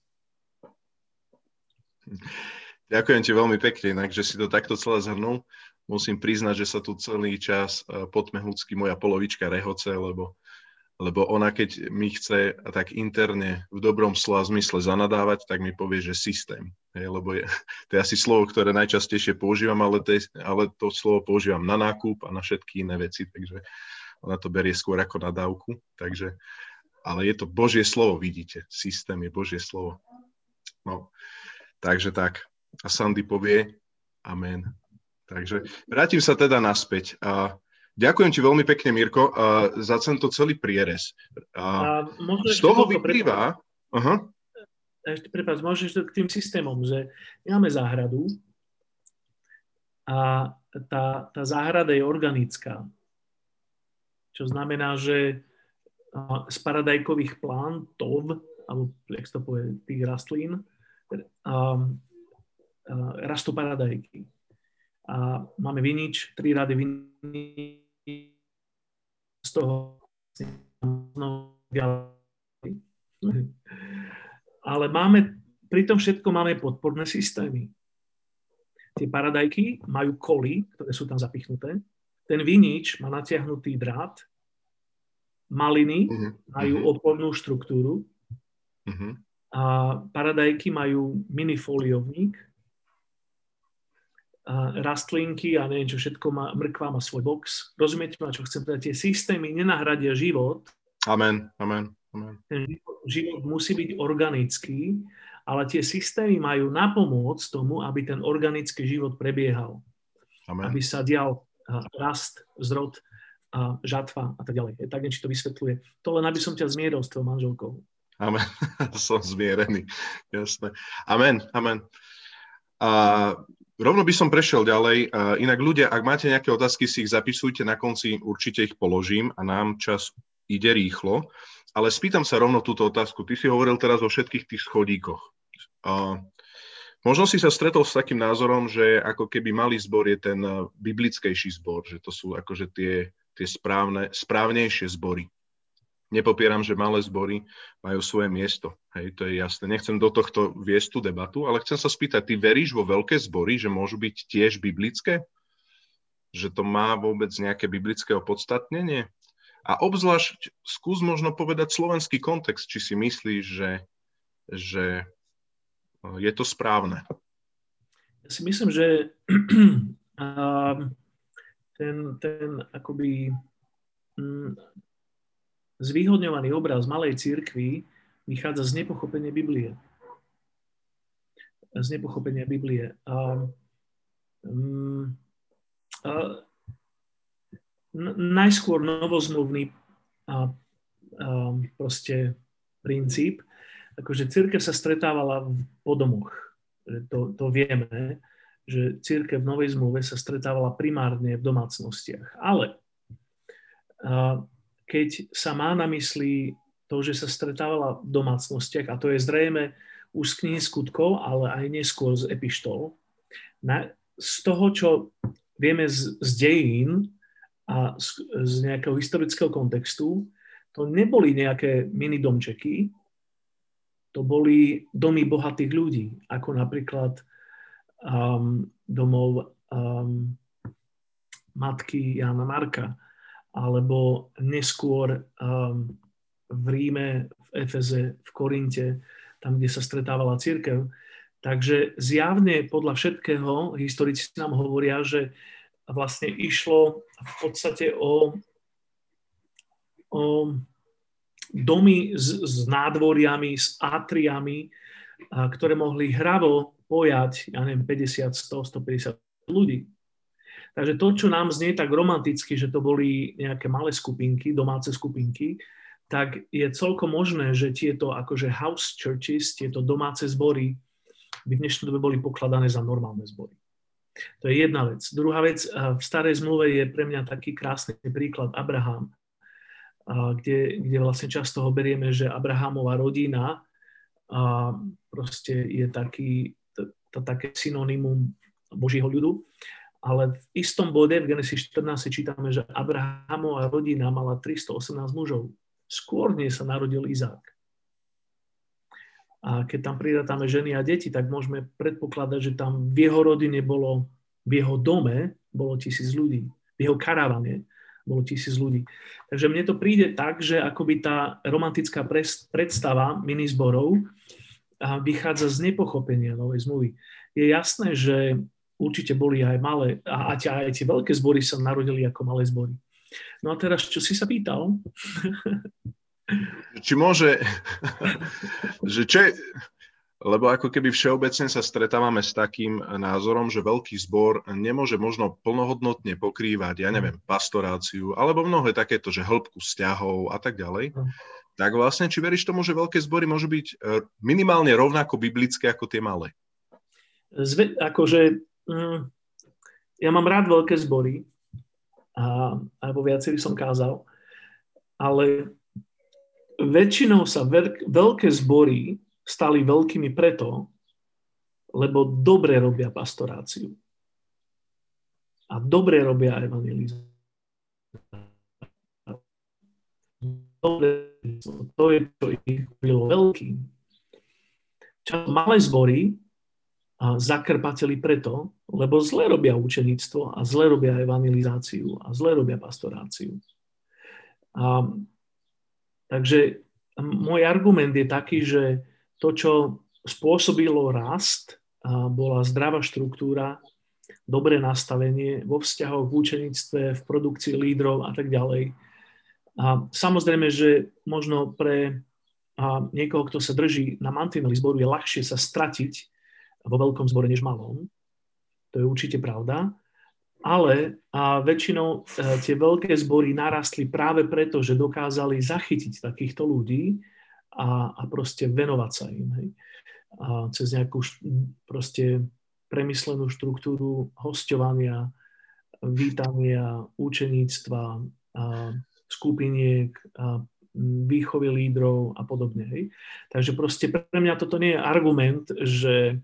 Ďakujem ti veľmi pekne, inak, že si to takto celé zhrnul. Musím priznať, že sa tu celý čas e, potmehúcky moja polovička rehoce, lebo lebo ona keď mi chce tak interne v dobrom slova zmysle zanadávať, tak mi povie, že systém. Hej, lebo je, to je asi slovo, ktoré najčastejšie používam, ale to, je, ale to slovo používam na nákup a na všetky iné veci, takže ona to berie skôr ako nadávku. Takže, ale je to Božie slovo, vidíte. Systém je Božie slovo. No, takže tak. A Sandy povie Amen. Takže vrátim sa teda naspäť. A Ďakujem ti veľmi pekne, Mirko, uh, za tento celý prierez. Uh, z toho vyplýva... Ešte, prepáč, môžeš k tým systémom, že máme záhradu a tá, tá záhrada je organická. Čo znamená, že z paradajkových plantov, alebo jak to povie, tých rastlín, um, rastú paradajky. A máme vinič, tri rady vinič, z toho ale máme, pri tom všetko máme podporné systémy. Tie paradajky majú koly, ktoré sú tam zapichnuté. Ten vinič má natiahnutý drát. Maliny uh-huh. majú mhm. opornú štruktúru. Uh-huh. A paradajky majú minifoliovník, rastlinky a neviem čo všetko má, mrkva má svoj box. Rozumiete ma, čo chcem povedať? Tie systémy nenahradia život. Amen, amen, amen. Ten život musí byť organický, ale tie systémy majú napomôcť tomu, aby ten organický život prebiehal. Amen. Aby sa dial rast, zrod, a žatva a tak ďalej. Tak niečo to vysvetľuje. To len aby som ťa zmieril s tvojou manželkou. Amen. som zmierený. Jasné. Amen, amen. A Rovno by som prešiel ďalej. Inak ľudia, ak máte nejaké otázky, si ich zapisujte, na konci určite ich položím a nám čas ide rýchlo. Ale spýtam sa rovno túto otázku. Ty si hovoril teraz o všetkých tých schodíkoch. Možno si sa stretol s takým názorom, že ako keby malý zbor je ten biblickejší zbor, že to sú akože tie, tie správne, správnejšie zbory. Nepopieram, že malé zbory majú svoje miesto. Hej, to je jasné. Nechcem do tohto viesť tú debatu, ale chcem sa spýtať, ty veríš vo veľké zbory, že môžu byť tiež biblické? Že to má vôbec nejaké biblické opodstatnenie? A obzvlášť skús možno povedať slovenský kontext, či si myslíš, že, že je to správne. Ja si myslím, že ten, ten akoby zvýhodňovaný obraz malej církvy vychádza z nepochopenia Biblie. Z nepochopenia Biblie. A, um, a, najskôr novozmluvný a, a, proste princíp, akože církev sa stretávala v podomoch. To, to vieme, že církev v Novej zmluve sa stretávala primárne v domácnostiach. Ale a, keď sa má na mysli to, že sa stretávala v domácnostiach, a to je zrejme už z knihy skutkov, ale aj neskôr z epištol. Na, z toho, čo vieme z, z dejín a z, z nejakého historického kontextu, to neboli nejaké mini domčeky, to boli domy bohatých ľudí, ako napríklad um, domov um, matky Jana Marka, alebo neskôr um, v Ríme, v Efeze, v Korinte, tam, kde sa stretávala církev. Takže zjavne podľa všetkého historici nám hovoria, že vlastne išlo v podstate o, o domy s, s nádvoriami, s atriami, a, ktoré mohli hravo pojať, ja neviem, 50, 100, 150 ľudí. Takže to, čo nám znie tak romanticky, že to boli nejaké malé skupinky, domáce skupinky, tak je celkom možné, že tieto akože house churches, tieto domáce zbory by v dnešnej dobe boli pokladané za normálne zbory. To je jedna vec. Druhá vec, v starej zmluve je pre mňa taký krásny príklad Abraham, kde, kde vlastne často ho berieme, že Abrahamová rodina proste je taký, také synonymum Božího ľudu. Ale v istom bode v Genesis 14 čítame, že Abrahamová rodina mala 318 mužov. Skôr nie sa narodil Izák. A keď tam pridatáme ženy a deti, tak môžeme predpokladať, že tam v jeho rodine bolo, v jeho dome bolo tisíc ľudí. V jeho karavane bolo tisíc ľudí. Takže mne to príde tak, že akoby tá romantická predstava minizborov vychádza z nepochopenia novej zmluvy. Je jasné, že určite boli aj malé, a aj tie veľké zbory sa narodili ako malé zbory. No a teraz, čo si sa pýtal? Či môže, že čo je, lebo ako keby všeobecne sa stretávame s takým názorom, že veľký zbor nemôže možno plnohodnotne pokrývať, ja neviem, pastoráciu, alebo mnohé takéto, že hĺbku vzťahov a tak ďalej. Tak vlastne, či veríš tomu, že veľké zbory môžu byť e, minimálne rovnako biblické ako tie malé? Zve, akože, ja mám rád veľké zbory, a, alebo viacerí som kázal, ale väčšinou sa veľk, veľké zbory stali veľkými preto, lebo dobre robia pastoráciu. A dobre robia evangelizáciu. to je, čo ich bylo veľkým. Čas malé zbory a zakrpateli preto, lebo zle robia učenictvo a zle robia evangelizáciu a zle robia pastoráciu. A, takže môj argument je taký, že to, čo spôsobilo rast, bola zdravá štruktúra, dobré nastavenie vo vzťahoch v učenictve, v produkcii lídrov a tak ďalej. A samozrejme, že možno pre niekoho, kto sa drží na mantineli zboru, je ľahšie sa stratiť vo veľkom zbore než malom. To je určite pravda. Ale a väčšinou e, tie veľké zbory narastli práve preto, že dokázali zachytiť takýchto ľudí a, a proste venovať sa im. Hej. A cez nejakú proste premyslenú štruktúru hostovania, vítania, učeníctva, a skupiniek, a výchovy lídrov a podobne. Hej. Takže proste pre mňa toto nie je argument, že,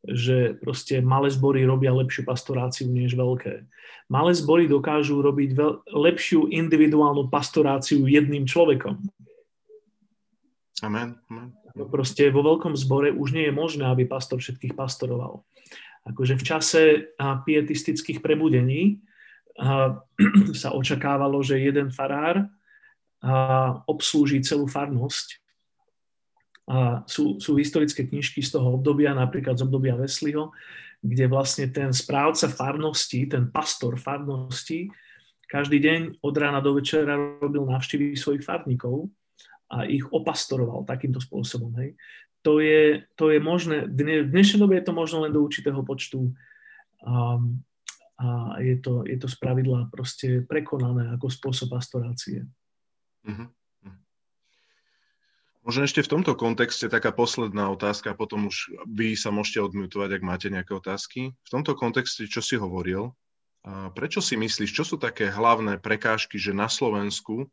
že proste malé zbory robia lepšiu pastoráciu než veľké. Malé zbory dokážu robiť veľ, lepšiu individuálnu pastoráciu jedným človekom. Amen. Amen. Proste vo veľkom zbore už nie je možné, aby pastor všetkých pastoroval. Akože v čase pietistických prebudení sa očakávalo, že jeden farár obslúži celú farnosť. A sú, sú historické knižky z toho obdobia, napríklad z obdobia Wesleyho, kde vlastne ten správca farnosti, ten pastor farnosti, každý deň od rána do večera robil návštevy svojich farníkov a ich opastoroval takýmto spôsobom. Hej. To, je, to je možné, v dnešnej dobe je to možno len do určitého počtu um, a je to, je to spravidla proste prekonané ako spôsob pastorácie. Mm-hmm. Možno ešte v tomto kontexte taká posledná otázka, potom už vy sa môžete odmutovať, ak máte nejaké otázky. V tomto kontexte, čo si hovoril, prečo si myslíš, čo sú také hlavné prekážky, že na Slovensku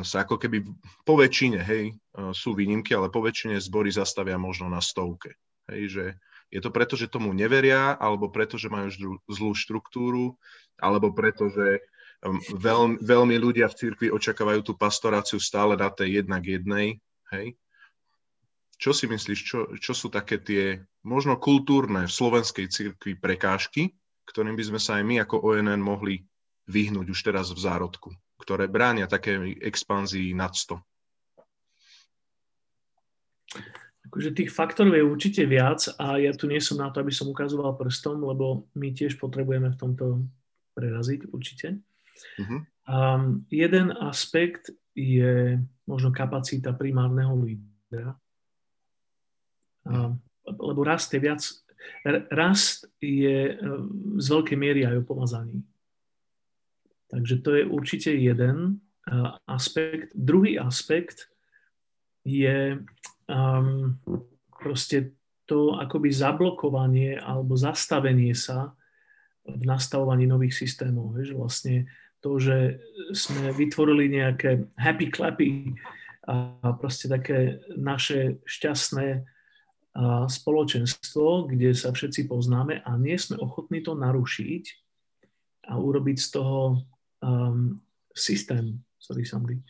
sa ako keby po väčšine, hej, sú výnimky, ale po väčšine zbory zastavia možno na stovke. Hej, že je to preto, že tomu neveria, alebo preto, že majú zlú štruktúru, alebo preto, že veľmi, veľmi ľudia v cirkvi očakávajú tú pastoráciu stále na tej jednak jednej. Hej. Čo si myslíš, čo, čo sú také tie možno kultúrne v slovenskej cirkvi prekážky, ktorým by sme sa aj my ako ONN mohli vyhnúť už teraz v zárodku, ktoré bránia také expanzii nad 100? Akože tých faktorov je určite viac a ja tu nie som na to, aby som ukazoval prstom, lebo my tiež potrebujeme v tomto preraziť určite. Uh-huh. Um, jeden aspekt je možno kapacita primárneho lídra. Um, lebo rast je viac, rast je z veľkej miery aj o. Takže to je určite jeden aspekt. Druhý aspekt je um, proste to akoby zablokovanie alebo zastavenie sa v nastavovaní nových systémov. Vieš, vlastne to, že sme vytvorili nejaké happy clappy a proste také naše šťastné spoločenstvo, kde sa všetci poznáme a nie sme ochotní to narušiť a urobiť z toho um, systém, sorry, Sandy,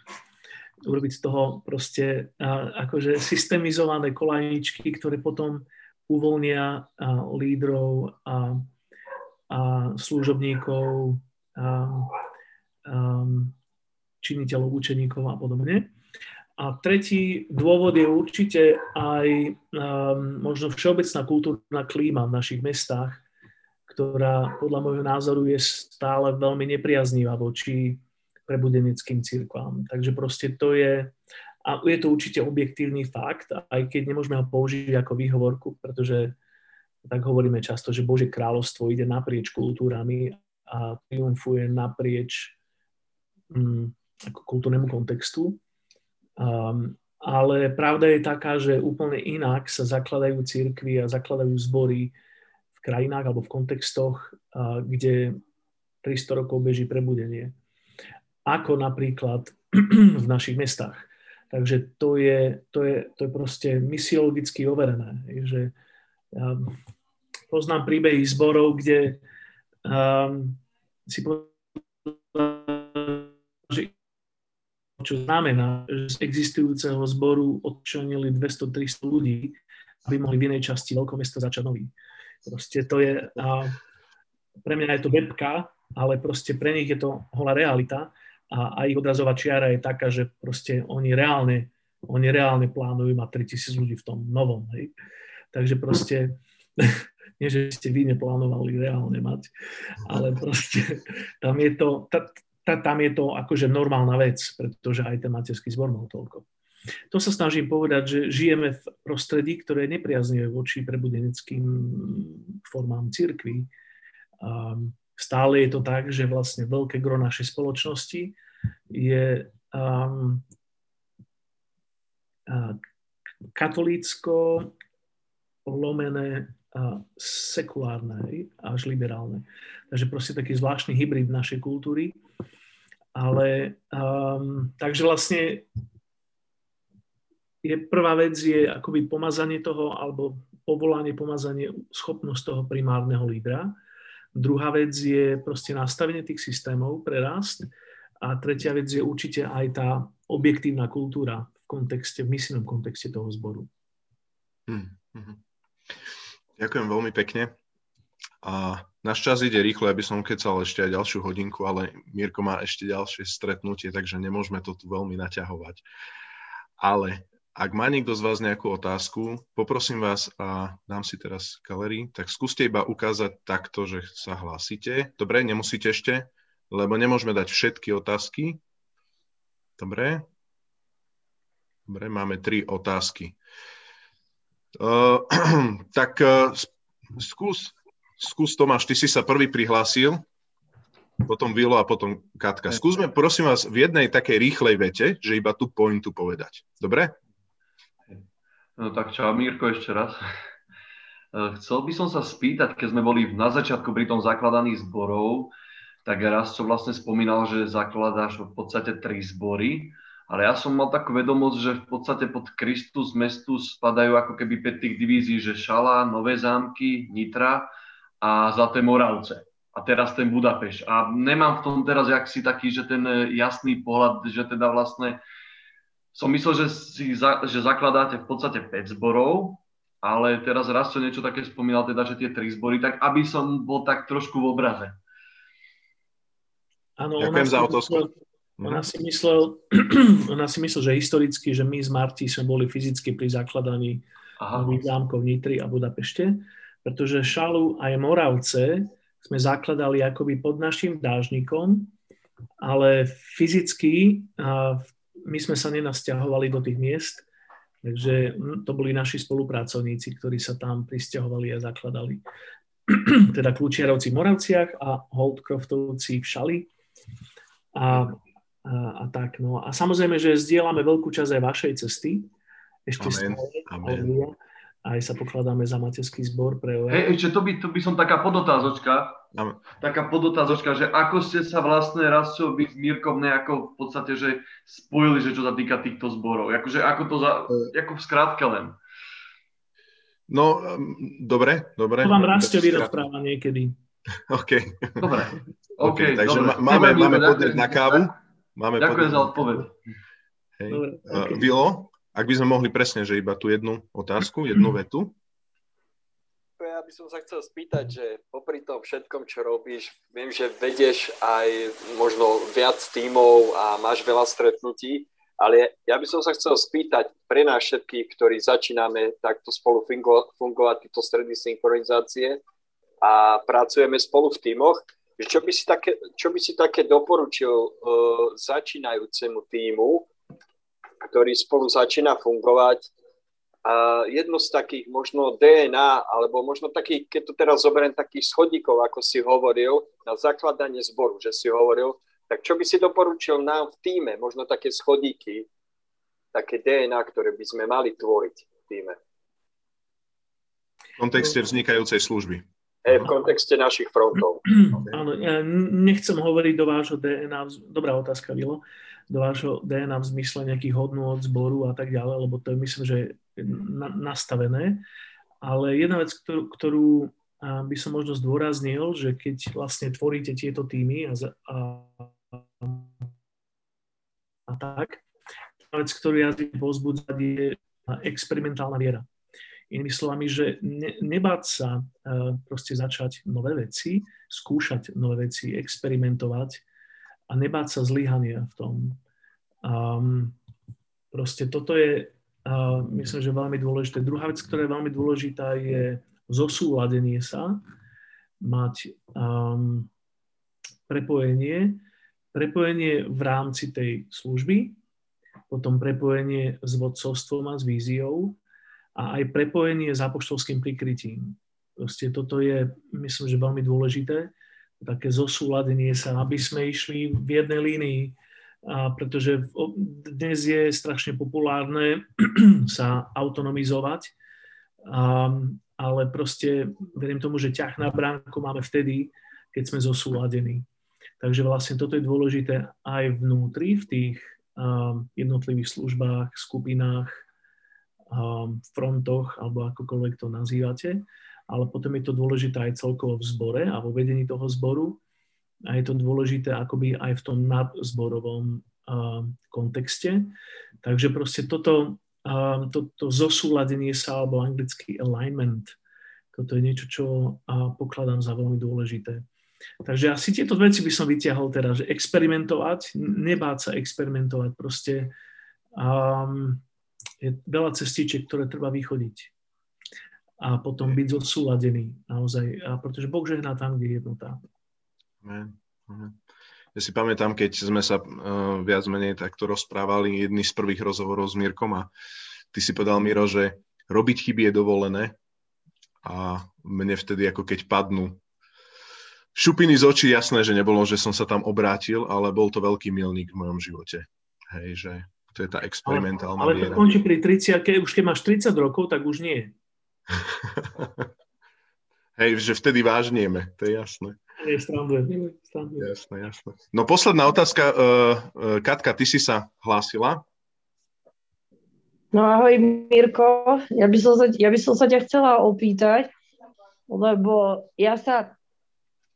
urobiť z toho proste akože systemizované kolajničky, ktoré potom uvoľnia lídrov a, a služobníkov, a činiteľov, učeníkov a podobne. A tretí dôvod je určite aj um, možno všeobecná kultúrna klíma v našich mestách, ktorá podľa môjho názoru je stále veľmi nepriaznivá voči prebudeneckým cirkvám. Takže proste to je, a je to určite objektívny fakt, aj keď nemôžeme ho použiť ako výhovorku, pretože tak hovoríme často, že Bože kráľovstvo ide naprieč kultúrami a triumfuje naprieč um, ako kultúrnemu kontextu. Um, ale pravda je taká, že úplne inak sa zakladajú církvy a zakladajú zbory v krajinách alebo v kontextoch, uh, kde 300 rokov beží prebudenie ako napríklad v našich mestách. Takže to je, to je, to je proste misiologicky overené. Že ja poznám príbehy zborov, kde um, si že čo znamená, že z existujúceho zboru odčlenili 200-300 ľudí, aby mohli v inej časti veľkomesta začať nový. Proste to je, a pre mňa je to webka, ale proste pre nich je to holá realita a, a ich odrazová čiara je taká, že proste oni reálne, oni reálne plánujú mať 3000 ľudí v tom novom. Hej. Takže proste, nie že ste vy neplánovali reálne mať, ale proste tam je to, tam je to akože normálna vec, pretože aj ten materský zbor mal toľko. To sa snažím povedať, že žijeme v prostredí, ktoré je nepriaznivé voči prebudeneckým formám cirkvi. Stále je to tak, že vlastne veľké gro našej spoločnosti je um, katolícko lomené sekulárne až liberálne. Takže proste taký zvláštny hybrid našej kultúry. Ale um, takže vlastne je prvá vec je akoby pomazanie toho, alebo povolanie, pomazanie, schopnosť toho primárneho lídra. Druhá vec je proste nastavenie tých systémov pre rast. A tretia vec je určite aj tá objektívna kultúra v kontexte, v misijnom kontexte toho zboru. Hmm. hmm. Ďakujem veľmi pekne. A náš čas ide rýchlo, aby som kecal ešte aj ďalšiu hodinku, ale Mirko má ešte ďalšie stretnutie, takže nemôžeme to tu veľmi naťahovať. Ale ak má niekto z vás nejakú otázku, poprosím vás a dám si teraz galerii, tak skúste iba ukázať takto, že sa hlásite. Dobre, nemusíte ešte, lebo nemôžeme dať všetky otázky. Dobre. Dobre, máme tri otázky. Uh, tak uh, skús, skús Tomáš, ty si sa prvý prihlásil, potom Vilo a potom Katka. Skúsme, prosím vás, v jednej takej rýchlej vete, že iba tú pointu povedať. Dobre? No tak čau Mírko ešte raz. Eh, chcel by som sa spýtať, keď sme boli na začiatku pri tom zakladaní zborov, tak raz som vlastne spomínal, že zakladáš v podstate tri zbory, ale ja som mal takú vedomosť, že v podstate pod Kristus mestu spadajú ako keby 5 tých divízií, že Šala, Nové zámky, Nitra a Zlaté Moravce. A teraz ten Budapešť. A nemám v tom teraz jak si taký, že ten jasný pohľad, že teda vlastne som myslel, že, si za, že zakladáte v podstate 5 zborov, ale teraz raz to niečo také spomínal, teda, že tie tri zbory, tak aby som bol tak trošku v obraze. Áno, Ďakujem za otázku. Ona si, myslel, ona si myslel, že historicky, že my z Marti sme boli fyzicky pri zakladaní nových zámkov Nitry a Budapešte, pretože Šalu aj Moravce sme zakladali akoby pod našim dážnikom, ale fyzicky v my sme sa nenasťahovali do tých miest, takže to boli naši spolupracovníci, ktorí sa tam pristahovali a zakladali. teda Kľúčiarovci v Moravciach a Holdcroftovci v Šali. A, a, a tak, no. A samozrejme, že zdieľame veľkú časť aj vašej cesty. Ešte Amen. stále. Amen aj sa pokladáme za materský zbor pre OE. Hej, ešte to by, to by som taká podotázočka, no. taká podotázočka, že ako ste sa vlastne raz čo vy s Mírkom nejako v podstate, že spojili, že čo sa týka týchto zborov, akože ako to za, e. ako v skrátke len. No, dobre, dobre. To vám Rastio vyrozpráva niekedy. OK. Dobre. OK, okay takže dobre. máme, máme podnet na kávu. Máme ďakujem za odpoveď. Hej. Dobre, okay. uh, Vilo? Ak by sme mohli presne, že iba tú jednu otázku, jednu vetu. Ja by som sa chcel spýtať, že popri tom všetkom, čo robíš, viem, že vedieš aj možno viac tímov a máš veľa stretnutí, ale ja by som sa chcel spýtať pre nás všetkých, ktorí začíname takto spolu fungo- fungovať tieto stredy synchronizácie a pracujeme spolu v tímoch, čo by si také, čo by si také doporučil uh, začínajúcemu týmu, ktorý spolu začína fungovať. A jedno z takých možno DNA, alebo možno takých, keď to teraz zoberiem, takých schodíkov, ako si hovoril, na zakladanie zboru, že si hovoril, tak čo by si doporučil nám v týme, možno také schodíky, také DNA, ktoré by sme mali tvoriť v týme? V kontexte vznikajúcej služby. E, v kontexte našich frontov. Áno, ja nechcem hovoriť do vášho DNA. Dobrá otázka, Vilo do vášho DNA v zmysle nejakých hodnôt zboru a tak ďalej, lebo to je myslím, že je nastavené. Ale jedna vec, ktorú, ktorú by som možno zdôraznil, že keď vlastne tvoríte tieto týmy a, a, a tak, vec, ktorú ja pozbudzať, je experimentálna viera. Inými slovami, že ne, nebáť sa uh, proste začať nové veci, skúšať nové veci, experimentovať, a nebáť sa zlyhania v tom. Um, proste toto je, uh, myslím, že veľmi dôležité. Druhá vec, ktorá je veľmi dôležitá, je zosúladenie sa, mať um, prepojenie, prepojenie v rámci tej služby, potom prepojenie s vodcovstvom a s víziou a aj prepojenie s apoštolským prikrytím. Proste toto je, myslím, že veľmi dôležité také zosúladenie sa, aby sme išli v jednej línii, a pretože dnes je strašne populárne sa autonomizovať, a, ale proste verím tomu, že ťah na bránku máme vtedy, keď sme zosúladení. Takže vlastne toto je dôležité aj vnútri, v tých jednotlivých službách, skupinách, frontoch, alebo akokoľvek to nazývate ale potom je to dôležité aj celkovo v zbore a vo vedení toho zboru a je to dôležité akoby aj v tom nadzborovom uh, kontexte. Takže proste toto, uh, to, to zosúladenie sa, alebo anglicky alignment, toto je niečo, čo uh, pokladám za veľmi dôležité. Takže asi tieto veci by som vytiahol teraz, že experimentovať, nebáť sa experimentovať, proste um, je veľa cestičiek, ktoré treba vychodiť a potom byť zosúladený naozaj, a pretože Boh žehná tam, kde je jednota. Amen. Ja si pamätám, keď sme sa uh, viac menej takto rozprávali, jedný z prvých rozhovorov s Mirkom a ty si povedal, Miro, že robiť chyby je dovolené a mne vtedy ako keď padnú šupiny z očí, jasné, že nebolo, že som sa tam obrátil, ale bol to veľký milník v mojom živote. Hej, že to je tá experimentálna Ale, ale to končí pri 30, keď už keď máš 30 rokov, tak už nie. Hej, že vtedy vážnieme, to je jasné. Nie, strandujem, strandujem. Jasné, jasné. No posledná otázka. Uh, Katka, ty si sa hlásila. No ahoj Mirko, ja by, som sa, ja by som sa ťa chcela opýtať, lebo ja sa,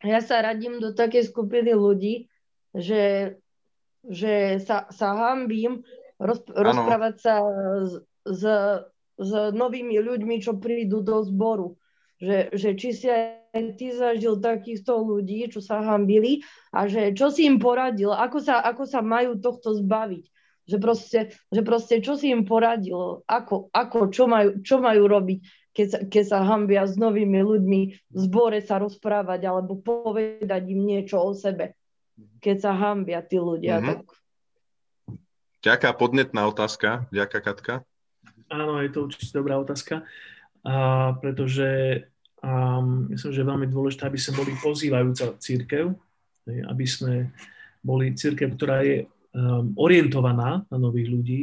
ja sa radím do takej skupiny ľudí, že, že sa, sa hambím roz, rozprávať sa s, s, s novými ľuďmi, čo prídu do zboru. Že, že či si aj ty zažil takýchto ľudí, čo sa hambili a že čo si im poradil, ako sa, ako sa majú tohto zbaviť že proste, že proste čo si im poradilo, ako, ako čo, majú, čo majú robiť, keď sa, keď sa hambia s novými ľuďmi v zbore sa rozprávať alebo povedať im niečo o sebe, keď sa hambia tí ľudia. Mm-hmm. Tak... Ďaká podnetná otázka. Ďaká Katka. Áno, je to určite dobrá otázka, a, pretože a, myslím, že je veľmi dôležité, aby sme boli pozývajúca církev, aby sme boli církev, ktorá je um, orientovaná na nových ľudí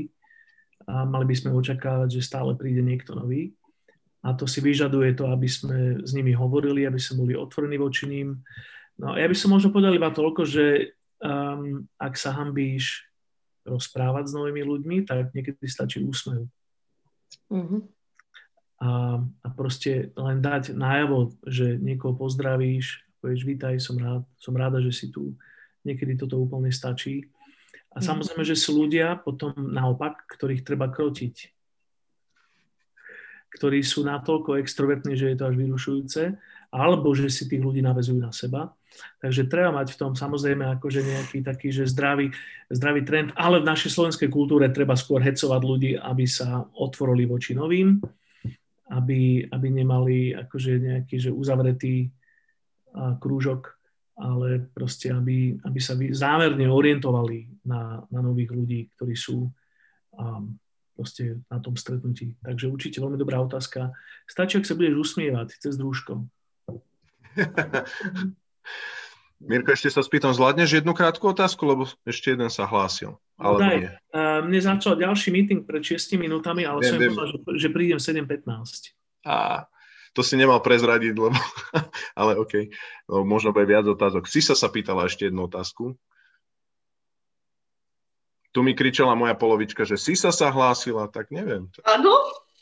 a mali by sme očakávať, že stále príde niekto nový. A to si vyžaduje to, aby sme s nimi hovorili, aby sme boli otvorení voči ním. No ja by som možno povedal iba toľko, že um, ak sa hambíš rozprávať s novými ľuďmi, tak niekedy stačí úsmev. Mm-hmm. A, a proste len dať najavo, že niekoho pozdravíš, povieš, vítaj, som, rád, som ráda, že si tu. Niekedy toto úplne stačí. A mhm. samozrejme, že sú ľudia potom naopak, ktorých treba krotiť. Ktorí sú natoľko extrovertní, že je to až vyrušujúce, alebo že si tých ľudí navezujú na seba. Takže treba mať v tom samozrejme akože nejaký taký, že zdravý, zdravý trend, ale v našej slovenskej kultúre treba skôr hecovať ľudí, aby sa otvorili voči novým, aby, aby nemali akože nejaký že uzavretý krúžok ale proste, aby, aby sa zámerne orientovali na, na nových ľudí, ktorí sú um, proste na tom stretnutí. Takže určite veľmi dobrá otázka. Stačí, ak sa budeš usmievať cez družko. Mirko, ešte sa spýtam, zvládneš jednu krátku otázku, lebo ešte jeden sa hlásil. Ale daj, uh, mne začal ďalší meeting pred 6 minútami, ale viem, som viem. povedal, že, že prídem 7.15. A, to si nemal prezradiť, lebo, ale OK, no, možno bude viac otázok. Sisa sa pýtala ešte jednu otázku. Tu mi kričala moja polovička, že Sisa sa hlásila, tak neviem. Áno,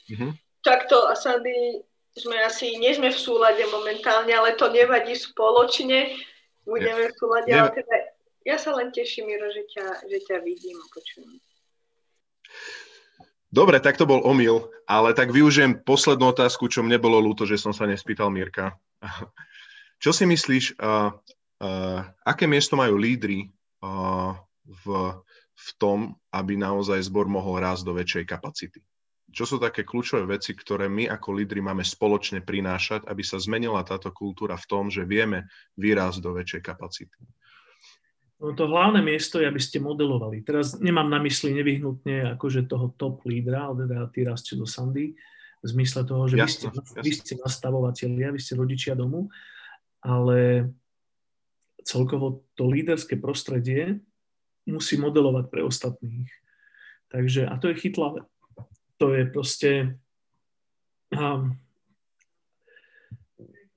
uh-huh. tak to Sandy, sme asi, nie sme v súlade momentálne, ale to nevadí spoločne, budeme v súlade, ale teda ja sa len teším, Miro, že ťa, že ťa vidím a počujem. Dobre, tak to bol omyl, ale tak využijem poslednú otázku, čo mne bolo ľúto, že som sa nespýtal Mirka. Čo si myslíš, uh, uh, aké miesto majú lídry uh, v, v tom, aby naozaj zbor mohol rásť do väčšej kapacity? Čo sú také kľúčové veci, ktoré my ako lídry máme spoločne prinášať, aby sa zmenila táto kultúra v tom, že vieme vyrásť do väčšej kapacity? No to hlavné miesto je, aby ste modelovali. Teraz nemám na mysli nevyhnutne akože toho top lídra, ale teda ty rastie do Sandy, v zmysle toho, že jasne, vy, ste, jasne. vy ste nastavovateľia, vy ste rodičia domu, ale celkovo to líderské prostredie musí modelovať pre ostatných. Takže, a to je chytlavé. To je proste um,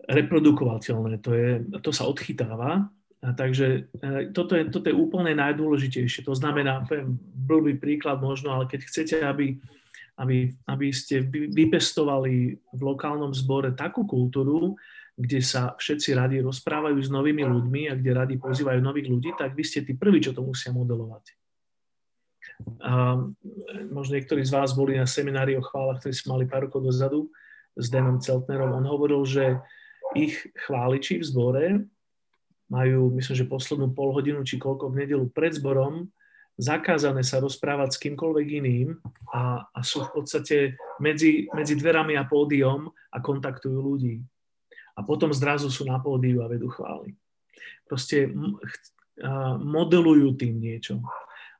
reprodukovateľné, to, je, to sa odchytáva a takže e, toto je, toto je úplne najdôležitejšie. To znamená, poviem blbý príklad možno, ale keď chcete, aby, aby, aby ste vypestovali v lokálnom zbore takú kultúru, kde sa všetci radi rozprávajú s novými ľuďmi a kde radi pozývajú nových ľudí, tak vy ste tí prví, čo to musia modelovať. A možno niektorí z vás boli na seminári o chválach, ktorý sme mali pár rokov dozadu s Danom Celtnerom. On hovoril, že ich chváliči v zbore majú, myslím, že poslednú pol hodinu či koľko v nedelu pred zborom zakázané sa rozprávať s kýmkoľvek iným a, a sú v podstate medzi, medzi dverami a pódium a kontaktujú ľudí. A potom zrazu sú na pódiu a vedú chvály. Proste modelujú tým niečo.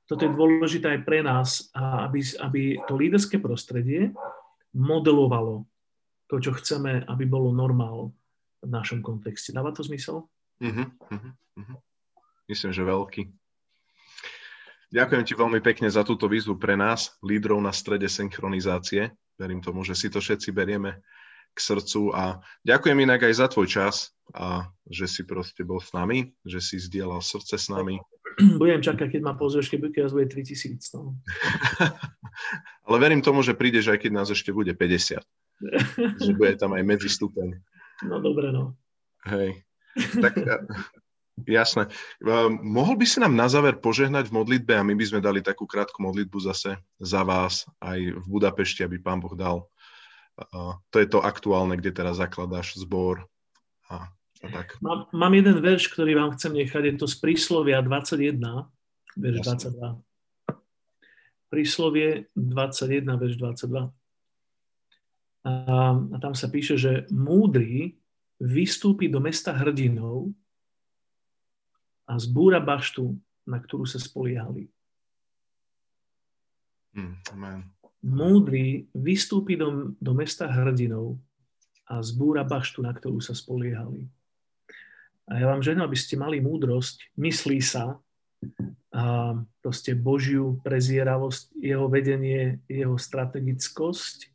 Toto je dôležité aj pre nás, aby, aby to líderské prostredie modelovalo to, čo chceme, aby bolo normál v našom kontexte. Dáva to zmysel? Uh-huh, uh-huh. Myslím, že veľký. Ďakujem ti veľmi pekne za túto výzvu pre nás, lídrov na strede synchronizácie. Verím tomu, že si to všetci berieme k srdcu a ďakujem inak aj za tvoj čas a že si proste bol s nami, že si zdieľal srdce s nami. Budem čakať, keď ma pozrieš, keď keď bude 3000. No. Ale verím tomu, že prídeš, aj keď nás ešte bude 50. že bude tam aj medzistupeň. No dobre, no. Hej. Tak jasné. Mohol by si nám na záver požehnať v modlitbe a my by sme dali takú krátku modlitbu zase za vás aj v Budapešti, aby Pán Boh dal. To je to aktuálne, kde teraz zakladáš zbor a tak. Mám, mám jeden verš, ktorý vám chcem nechať, je to z príslovia 21, verš 22. Príslovie 21, verš 22. A, a tam sa píše, že múdry vystúpi do mesta hrdinov a zbúra baštu, na ktorú sa spoliehali. Hmm, amen. Múdry vystúpi do, do mesta hrdinov a zbúra baštu, na ktorú sa spoliehali. A ja vám žehnám, aby ste mali múdrosť, myslí sa, a proste Božiu prezieravosť, jeho vedenie, jeho strategickosť,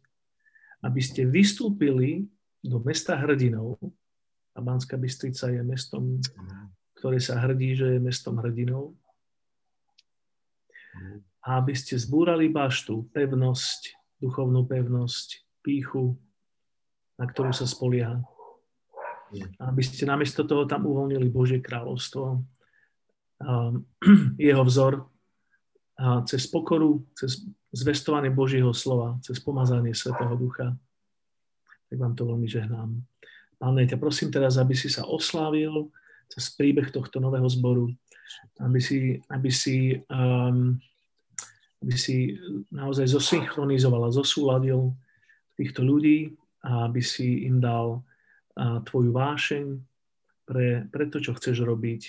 aby ste vystúpili do mesta hrdinov. A Banská Bystrica je mestom, ktoré sa hrdí, že je mestom hrdinov. A aby ste zbúrali baštu, pevnosť, duchovnú pevnosť, píchu, na ktorú sa spolieha aby ste namiesto toho tam uvoľnili Božie kráľovstvo, jeho vzor cez pokoru, cez zvestovanie Božieho slova, cez pomazanie Svetého Ducha. Tak vám to veľmi žehnám. Páne, ťa prosím teraz, aby si sa oslávil cez príbeh tohto nového zboru, aby si, aby si, um, aby si naozaj zosynchronizoval a zosúladil týchto ľudí a aby si im dal tvoju vášeň pre, pre to, čo chceš robiť,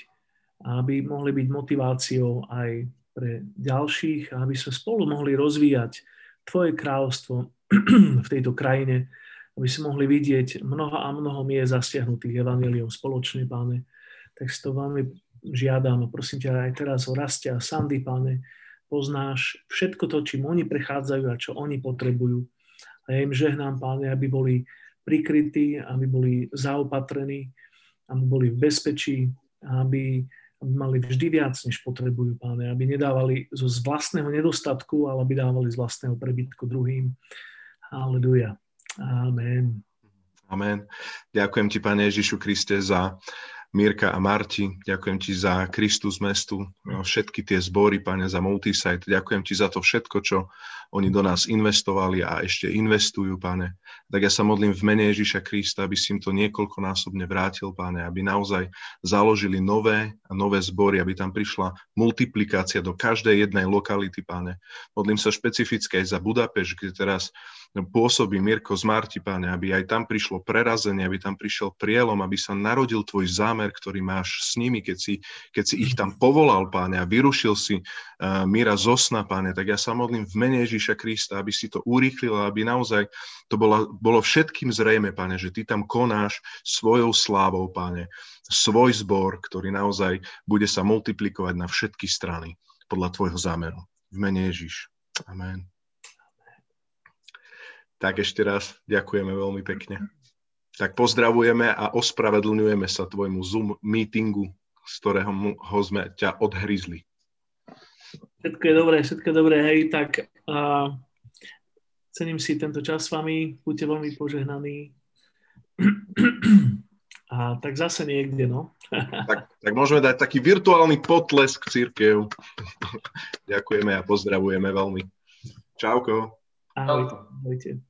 aby mohli byť motiváciou aj pre ďalších a aby sme spolu mohli rozvíjať Tvoje kráľovstvo v tejto krajine, aby si mohli vidieť mnoho a mnoho miest zasiahnutých evaneliom spoločne, páne. Tak si to veľmi žiadam a prosím ťa aj teraz o rastia Sandy, páne, poznáš všetko to, čím oni prechádzajú a čo oni potrebujú. A ja im žehnám, páne, aby boli prikrytí, aby boli zaopatrení, aby boli v bezpečí, aby, mali vždy viac, než potrebujú, páne, aby nedávali zo z vlastného nedostatku, ale aby dávali z vlastného prebytku druhým. Halleluja. Amen. Amen. Ďakujem ti, Pane Ježišu Kriste, za Mirka a Marti, ďakujem ti za Kristus mestu, no, všetky tie zbory, Pane, za Multisite, ďakujem ti za to všetko, čo oni do nás investovali a ešte investujú, Pane. Tak ja sa modlím v mene Ježiša Krista, aby si im to niekoľkonásobne vrátil, Pane, aby naozaj založili nové a nové zbory, aby tam prišla multiplikácia do každej jednej lokality, Pane. Modlím sa špecificky aj za Budapeš, kde teraz pôsobí Mirko z Marti, Pane, aby aj tam prišlo prerazenie, aby tam prišiel prielom, aby sa narodil tvoj zámer, ktorý máš s nimi, keď si, keď si ich tam povolal, Pane, a vyrušil si uh, Mira z osna, Pane, tak ja sa modlím v mene Ježíša Krista, aby si to urýchlil, aby naozaj to bolo, bolo všetkým zrejme, Pane, že ty tam konáš svojou slávou, Pane, svoj zbor, ktorý naozaj bude sa multiplikovať na všetky strany podľa tvojho zámeru. V mene Ježíš. Amen. Tak ešte raz ďakujeme veľmi pekne. Tak pozdravujeme a ospravedlňujeme sa tvojmu Zoom meetingu, z ktorého ho sme ťa odhryzli. Všetko je dobré, všetko je dobré, hej, tak uh, cením si tento čas s vami, buďte veľmi požehnaní. A tak zase niekde, no. tak, tak môžeme dať taký virtuálny potlesk církev. Ďakujeme a pozdravujemy veľmi. Čauko. Ahojte. Ahojte.